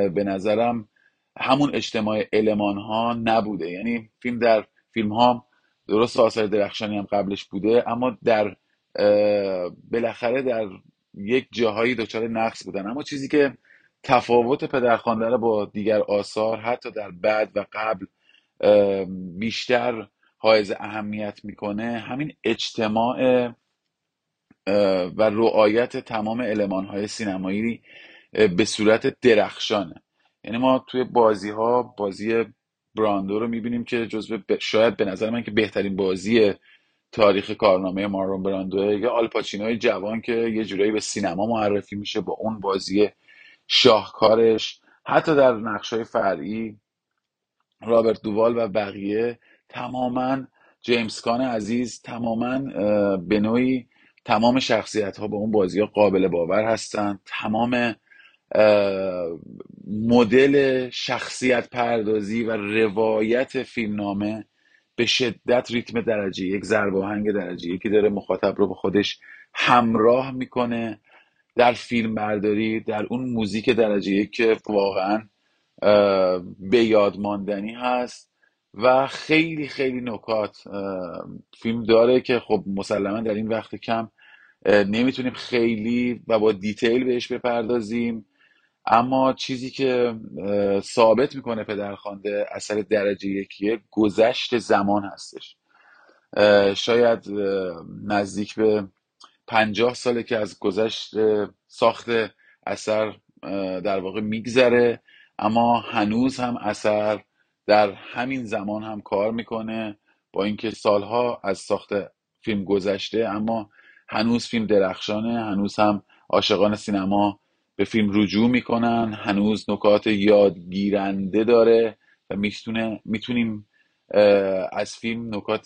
به نظرم همون اجتماع علمان ها نبوده. یعنی فیلم در فیلم ها درست آثار درخشانی هم قبلش بوده اما در بالاخره در یک جاهایی دچار نقص بودن. اما چیزی که تفاوت پدرخوانده با دیگر آثار حتی در بعد و قبل بیشتر حائز اهمیت می‌کنه همین اجتماع و رعایت تمام های سینمایی به صورت درخشانه. یعنی ما توی بازی ها بازی براندو رو می‌بینیم که جزو شاید به نظر من که بهترین بازی تاریخ کارنامه مارون براندو یا آلپاچینوی جوان که یه جورایی به سینما معرفی میشه با اون بازی شاهکارش. حتی در های فرعی رابرت دووال و بقیه تماما جیمز کان عزیز تماما به نوعی تمام شخصیت ها با اون بازی ها قابل باور هستن. تمام مدل شخصیت پردازی و روایت فیلمنامه به شدت ریتم درجه یک ضرب آهنگ درجه یکی داره مخاطب رو به خودش همراه می‌کنه در فیلم برداری در اون موزیک درجه یک که واقعا به یاد ماندنی هست و خیلی خیلی نکات فیلم داره که خب مسلما در این وقت کم نمی‌تونیم خیلی و با دیتیل بهش بپردازیم. اما چیزی که ثابت می‌کنه پدرخوانده اثر درجه یکیه گذشت زمان هستش. شاید نزدیک به پنجاه ساله که از گذشت ساخت اثر در واقع میگذره. اما هنوز هم اثر در همین زمان هم کار می‌کنه. با اینکه سالها از ساخت فیلم گذشته اما هنوز فیلم درخشانه هنوز هم عاشقان سینما به فیلم رجوع می‌کنن هنوز نکات یادگیرنده داره و می‌تونه می‌تونیم از فیلم نکات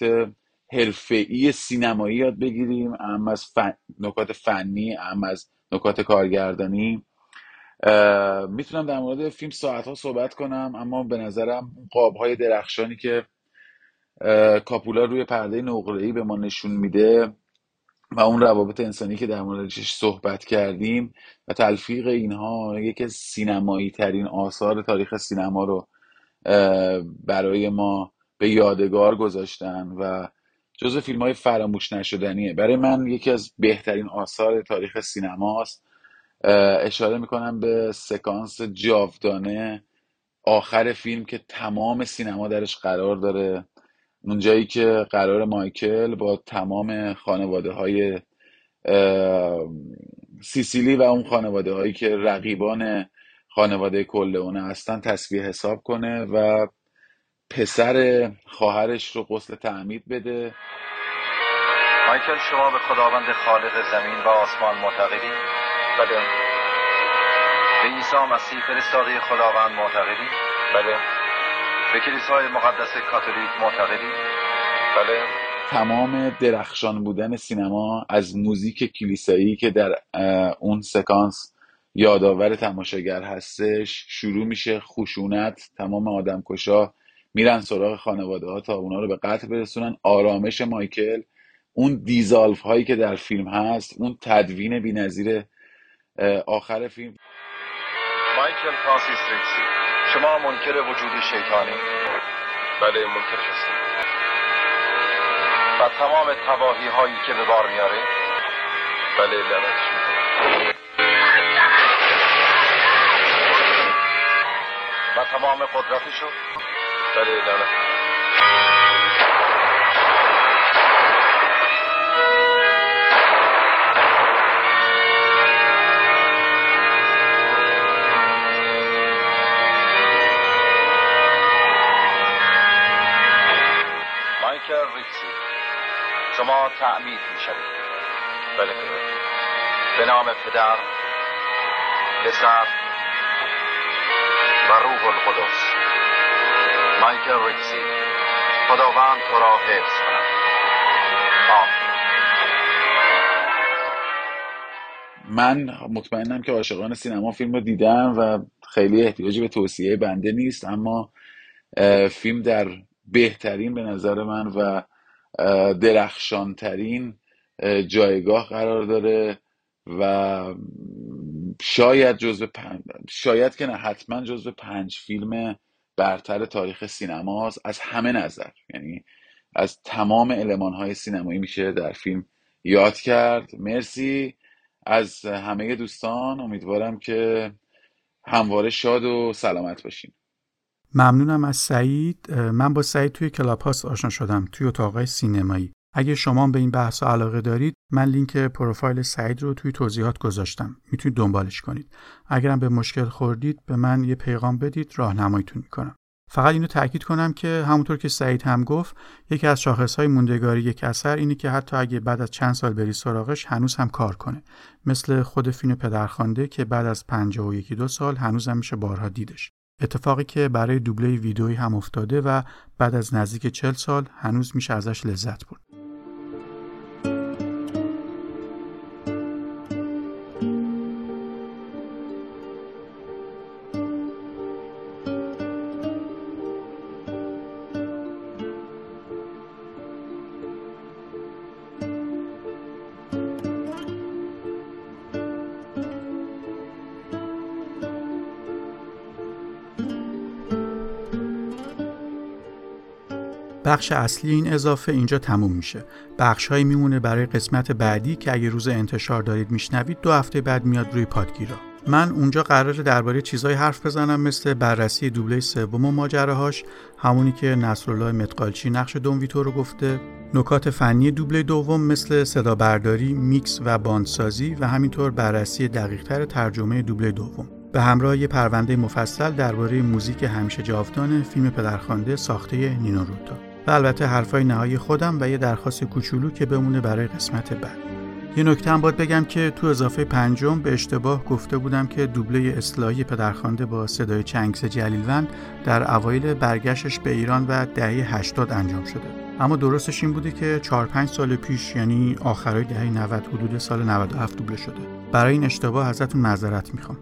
حرفه‌ای سینمایی یاد بگیریم ام از نکات فنی ام از نکات کارگردانی. می‌تونم در مورد فیلم ساعت ها صحبت کنم اما به نظرم قاب های درخشانی که کاپولا روی پرده نقره‌ای به ما نشون میده و اون روابط انسانی که در موردش صحبت کردیم و تلفیق اینها یکی از سینمایی ترین آثار تاریخ سینما رو برای ما به یادگار گذاشتن و جزو فیلم های فراموش نشدنیه. برای من یکی از بهترین آثار تاریخ سینماست. اشاره می‌کنم به سکانس جاودانه آخر فیلم که تمام سینما درش قرار داره. اون جایی که قرار مایکل با تمام خانواده های سیسیلی و اون خانواده هایی که رقیبان خانواده کلونه هستن تصویه حساب کنه و پسر خواهرش رو غسل تعمید بده مایکل شما به خداوند خالق زمین و آسمان معتقدی؟ بله به عیسی مسیح فرستاده خداوند معتقدی؟ بله به کلیسای مقدس کاتولیک معتقدی؟ بله. تمام درخشان بودن سینما از موزیک کلیسایی که در اون سکانس یادآور تماشاگر هستش شروع میشه خشونت تمام آدمکشا میرن سراغ خانواده ها تا اونا رو به قتل برسونن. آرامش مایکل اون دیزالف هایی که در فیلم هست اون تدوین بی‌نظیر آخر فیلم. مایکل فرانسیس ریکسی. شما منکر وجود شیطانی. بله منکر هستم. و تمام تواهی هایی که به بار میاره بله لعنتش و تمام قدرتشو. بله لعنت. شما تعمید می شوید بله. به نام پدر پسر و روح القدس. مایکل ریکسی خداوند تو را حفظ کند. من مطمئنم که عاشقان سینما فیلم رو دیدم و خیلی احتیاجی به توصیه بنده نیست اما فیلم در بهترین به نظر من و درخشانترین جایگاه قرار داره و شاید جزو پنج شاید که نه حتما جزو پنج فیلم برتر تاریخ سینماست از همه نظر. یعنی از تمام علمان های سینمایی میشه در فیلم یاد کرد. مرسی از همه دوستان. امیدوارم که همواره شاد و سلامت باشیم ممنونم از سعید. من با سعید توی Clubhouse آشنا شدم توی اتاقای سینمایی. اگه شما به این بحث علاقه دارید من لینک پروفایل سعید رو توی توضیحات گذاشتم. می‌تونید دنبالش کنید. اگرم به مشکل خوردید به من یه پیغام بدید راهنماییتون می‌کنم. فقط اینو تاکید کنم که همونطور که سعید هم گفت یکی از شاخصهای موندگاری یک اثر اینه که حتی اگه بعد از چند سال بری سراغش هنوز هم کار کنه. مثل خود فیلم پدرخوانده که بعد از 51 دو سال هنوز هم میشه بارها دیدش. اتفاقی که برای دوبله ویدئویی هم افتاده و بعد از نزدیک 40 سال هنوز میشه ازش لذت برد. بخش اصلی این اضافه اینجا تموم میشه. بخش هایی میمونه برای قسمت بعدی که اگه روز انتشار دارید میشنوید دو هفته بعد میاد روی پادگیرا. من اونجا قرار درباره چیزهای حرف بزنم مثل بررسی دوبله سوم و ماجراهاش همونی که نصرالله متقالچی نقش ویتو رو گفته نکات فنی دوبله دوم مثل صدا برداری، میکس و باندسازی و همینطور بررسی دقیقتر ترجمه دوبله دوم. به همراه یه پرونده مفصل درباره موزیک همیشه جاودان فیلم پدرخوانده ساخته نینو روتا و البته حرفای نهایی خودم و یه درخواست کوچولو که بمونه برای قسمت بعد. یه نکته هم باید بگم که تو اضافه پنجم به اشتباه گفته بودم که دوبله اصلاحی پدرخوانده با صدای چنگس جلیلوند در اوایل برگشتش به ایران و دهه 80 انجام شده. اما درستش این بوده که 4 5 سال پیش یعنی آخرای دهه 90 حدود سال 97 دوبله شده. برای این اشتباه ازتون معذرت می‌خوام.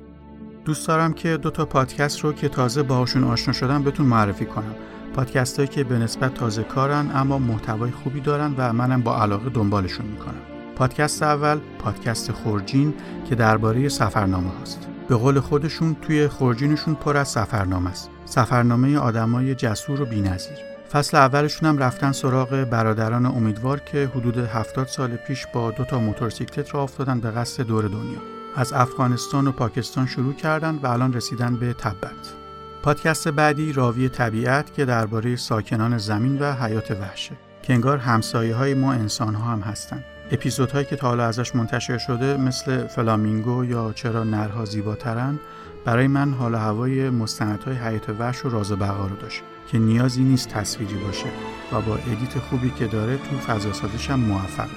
دوست دارم که دو تا پادکست رو که تازه باهاشون آشنا شدم بهتون معرفی کنم. پادکست هایی که به نسبت تازه کارن اما محتوای خوبی دارن و منم با علاقه دنبالشون می‌کنم. پادکست اول پادکست خورجین که درباره سفرنامه هاست. به قول خودشون توی خورجینشون پر از سفرنامه است. سفرنامه آدمای جسور و بینظیر. فصل اولشون هم رفتن سراغ برادران امیدوار که حدود 70 سال پیش با دو تا موتورسیکلت را افتادن به قصد دور دنیا. از افغانستان و پاکستان شروع کردن و الان رسیدن به تبت. پادکست بعدی راوی طبیعت که درباره ساکنان زمین و حیات وحشه. که انگار همسایه های ما انسان ها هم هستن. اپیزودهایی که تا حالا ازش منتشر شده مثل فلامینگو یا چرا نرها زیباترن برای من حال هوای مستندهای حیات وحش و راز بقا رو داشت. که نیازی نیست تصویری باشه و با ادیت خوبی که داره تو فضا سازش هم موفقه.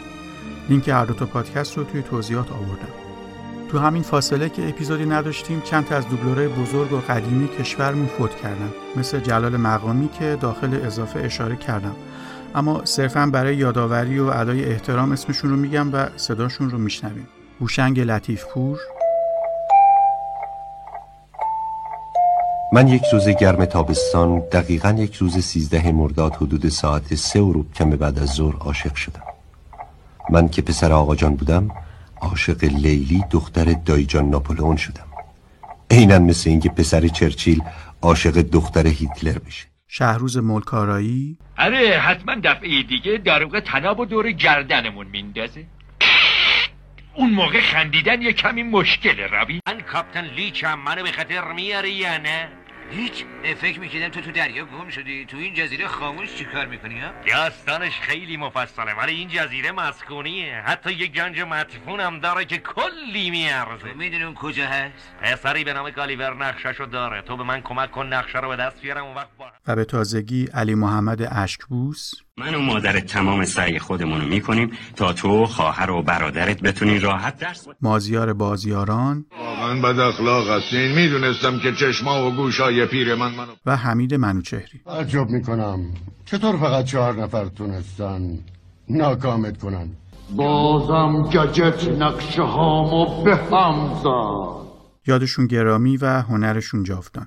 لینک هر دو تا پادکست رو توی توضیحات آوردم. تو همین فاصله که اپیزودی نداشتیم چند تا از دوبلورای بزرگ و قدیمی کشورمون فوت کردن. مثل جلال مقامی که داخل اضافه اشاره کردم. اما صرفا برای یادآوری و ادای احترام اسمشون رو میگم و صداشون رو میشنویم. هوشنگ لطیف پور من یک روز گرم تابستان دقیقا یک روز سیزده مرداد حدود ساعت سه و کم بعد از ظهر عاشق شدم. من که پسر آقا جان بودم عاشق لیلی دختر دایجان ناپولئون شدم. عینا مثل اینکه پسر چرچیل عاشق دختر هیتلر بشه. شهروز ملکارایی آره حتما دفعه دیگه داروغ تناب و دور گردنمون میندازه. اون موقع خندیدن یه کمی مشکله روی من کاپتن لیچم منو به خاطر میاری یا نه؟ هیچ فکر می‌کردم تو تو دریا گم شدی. تو این جزیره خاموش چیکار می‌کنی ها؟ داستانش خیلی مفصله ولی این جزیره مسکونیه. حتی یک گنج مدفون هم داره که کلی میارزه. تو می‌دونی اون کجا هست؟ پسری به نام کالیور نقششو داره. تو به من کمک کن نقشه رو به دست بیارم اون وقت با... و به تازگی علی محمد اشکبوس من و مادر تمام سعی خودمونو می‌کنیم تا تو خواهر و برادرت بتونین راحت درس مازیار بازیاران. واقعا بد اخلاق هستین می‌دونستم که چشما و گوشای پیر من منو و حمید منوچهری. تعجب می‌کنم. چطور فقط چهار نفر تونستن ناکامت کنن؟ بازم گجت نقشه هامو به هم زد. یادشون گرامی و هنرشون جاودان.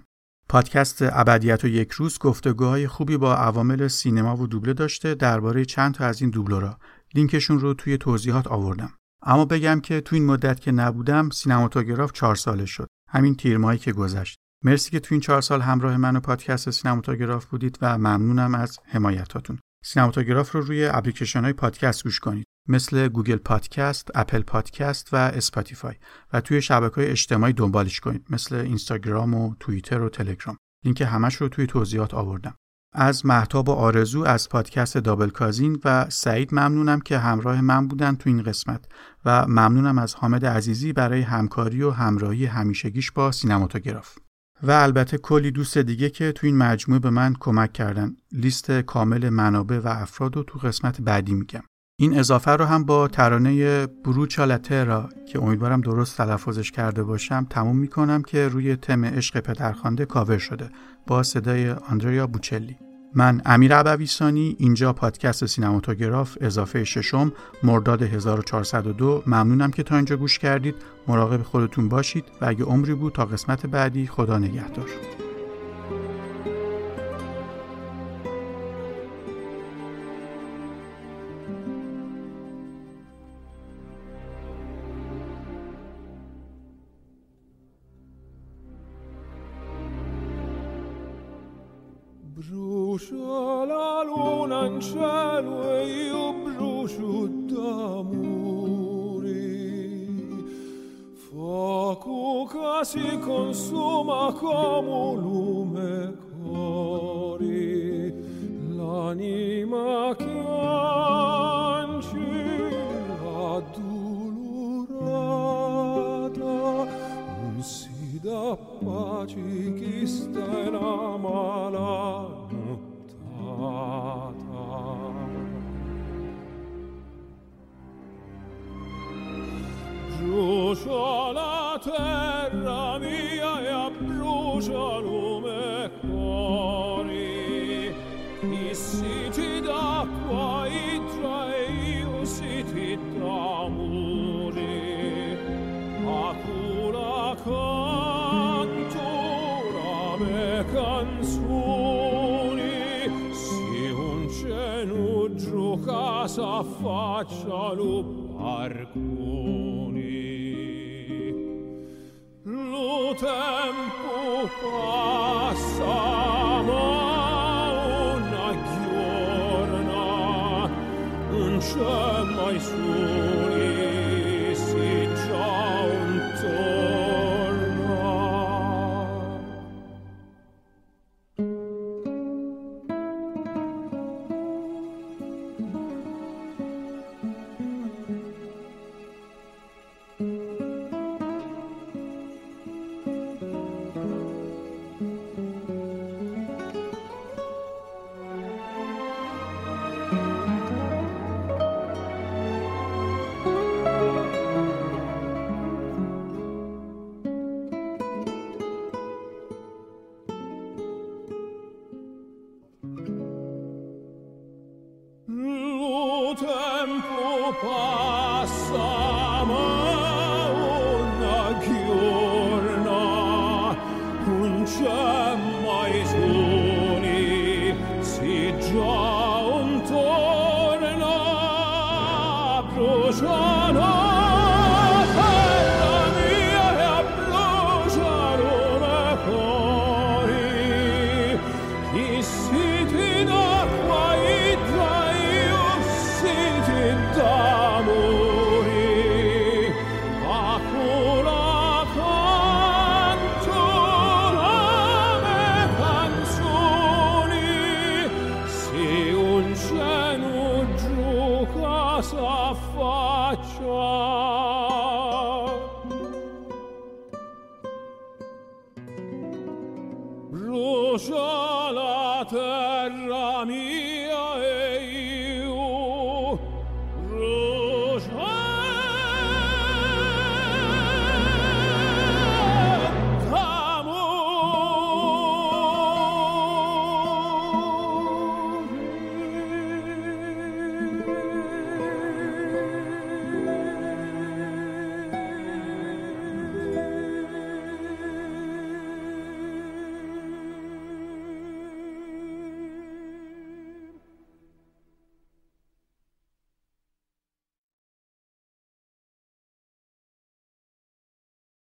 پادکست ابدیت و یک روز گفتگوهای خوبی با عوامل سینما و دوبله داشته درباره چند تا از این دوبلورا لینکشون رو توی توضیحات آوردم. اما بگم که تو این مدت که نبودم سینماتوگراف چهار ساله شد. همین تیر ماهی که گذشت. مرسی که تو این چهار سال همراه من و پادکست سینماتوگراف بودید و ممنونم از حمایتاتون. سینماتوگراف رو روی اپلیکیشن های پادکست گوش کنید. مثل Google Podcast، Apple Podcast و Spotify و توی شبکه های اجتماعی دنبالش کنید مثل اینستاگرام و توییتر و تلگرام. لینک همش رو توی توضیحات آوردم. از محتاب و آرزو از پادکست دابل کازین و سعید ممنونم که همراه من بودن تو این قسمت و ممنونم از حامد عزیزی برای همکاری و همراهی همیشگیش با سینماتوگراف. و البته کلی دوست دیگه که تو این مجموعه به من کمک کردن. لیست کامل منابع و افراد رو تو قسمت بعدی میگم. این اضافه رو هم با ترانه بروچا لاترا که امیدوارم درست تلفظش کرده باشم تموم می‌کنم که روی تم عشق پدرخوانده کاور شده با صدای آندریا بوچلی. من امیر عبویسانی اینجا پادکست سینماتوگراف اضافه ششم مرداد 1402 ممنونم که تا اینجا گوش کردید. مراقب خودتون باشید و اگه عمری بود تا قسمت بعدی خدا نگهدار. Brucia la luna in cielo e io brucio d'amore. Fuoco che si consuma come lume cori. L'anima che ancilla addolorata non si dà pace chi sta in amala Brucia la terra mia e abbrucia lume cori I siti d'acqua idra e io siti d'amore. A cura giuca s'affaccia lo barconi Lo tempo passa ma una giorna non c'è mai soli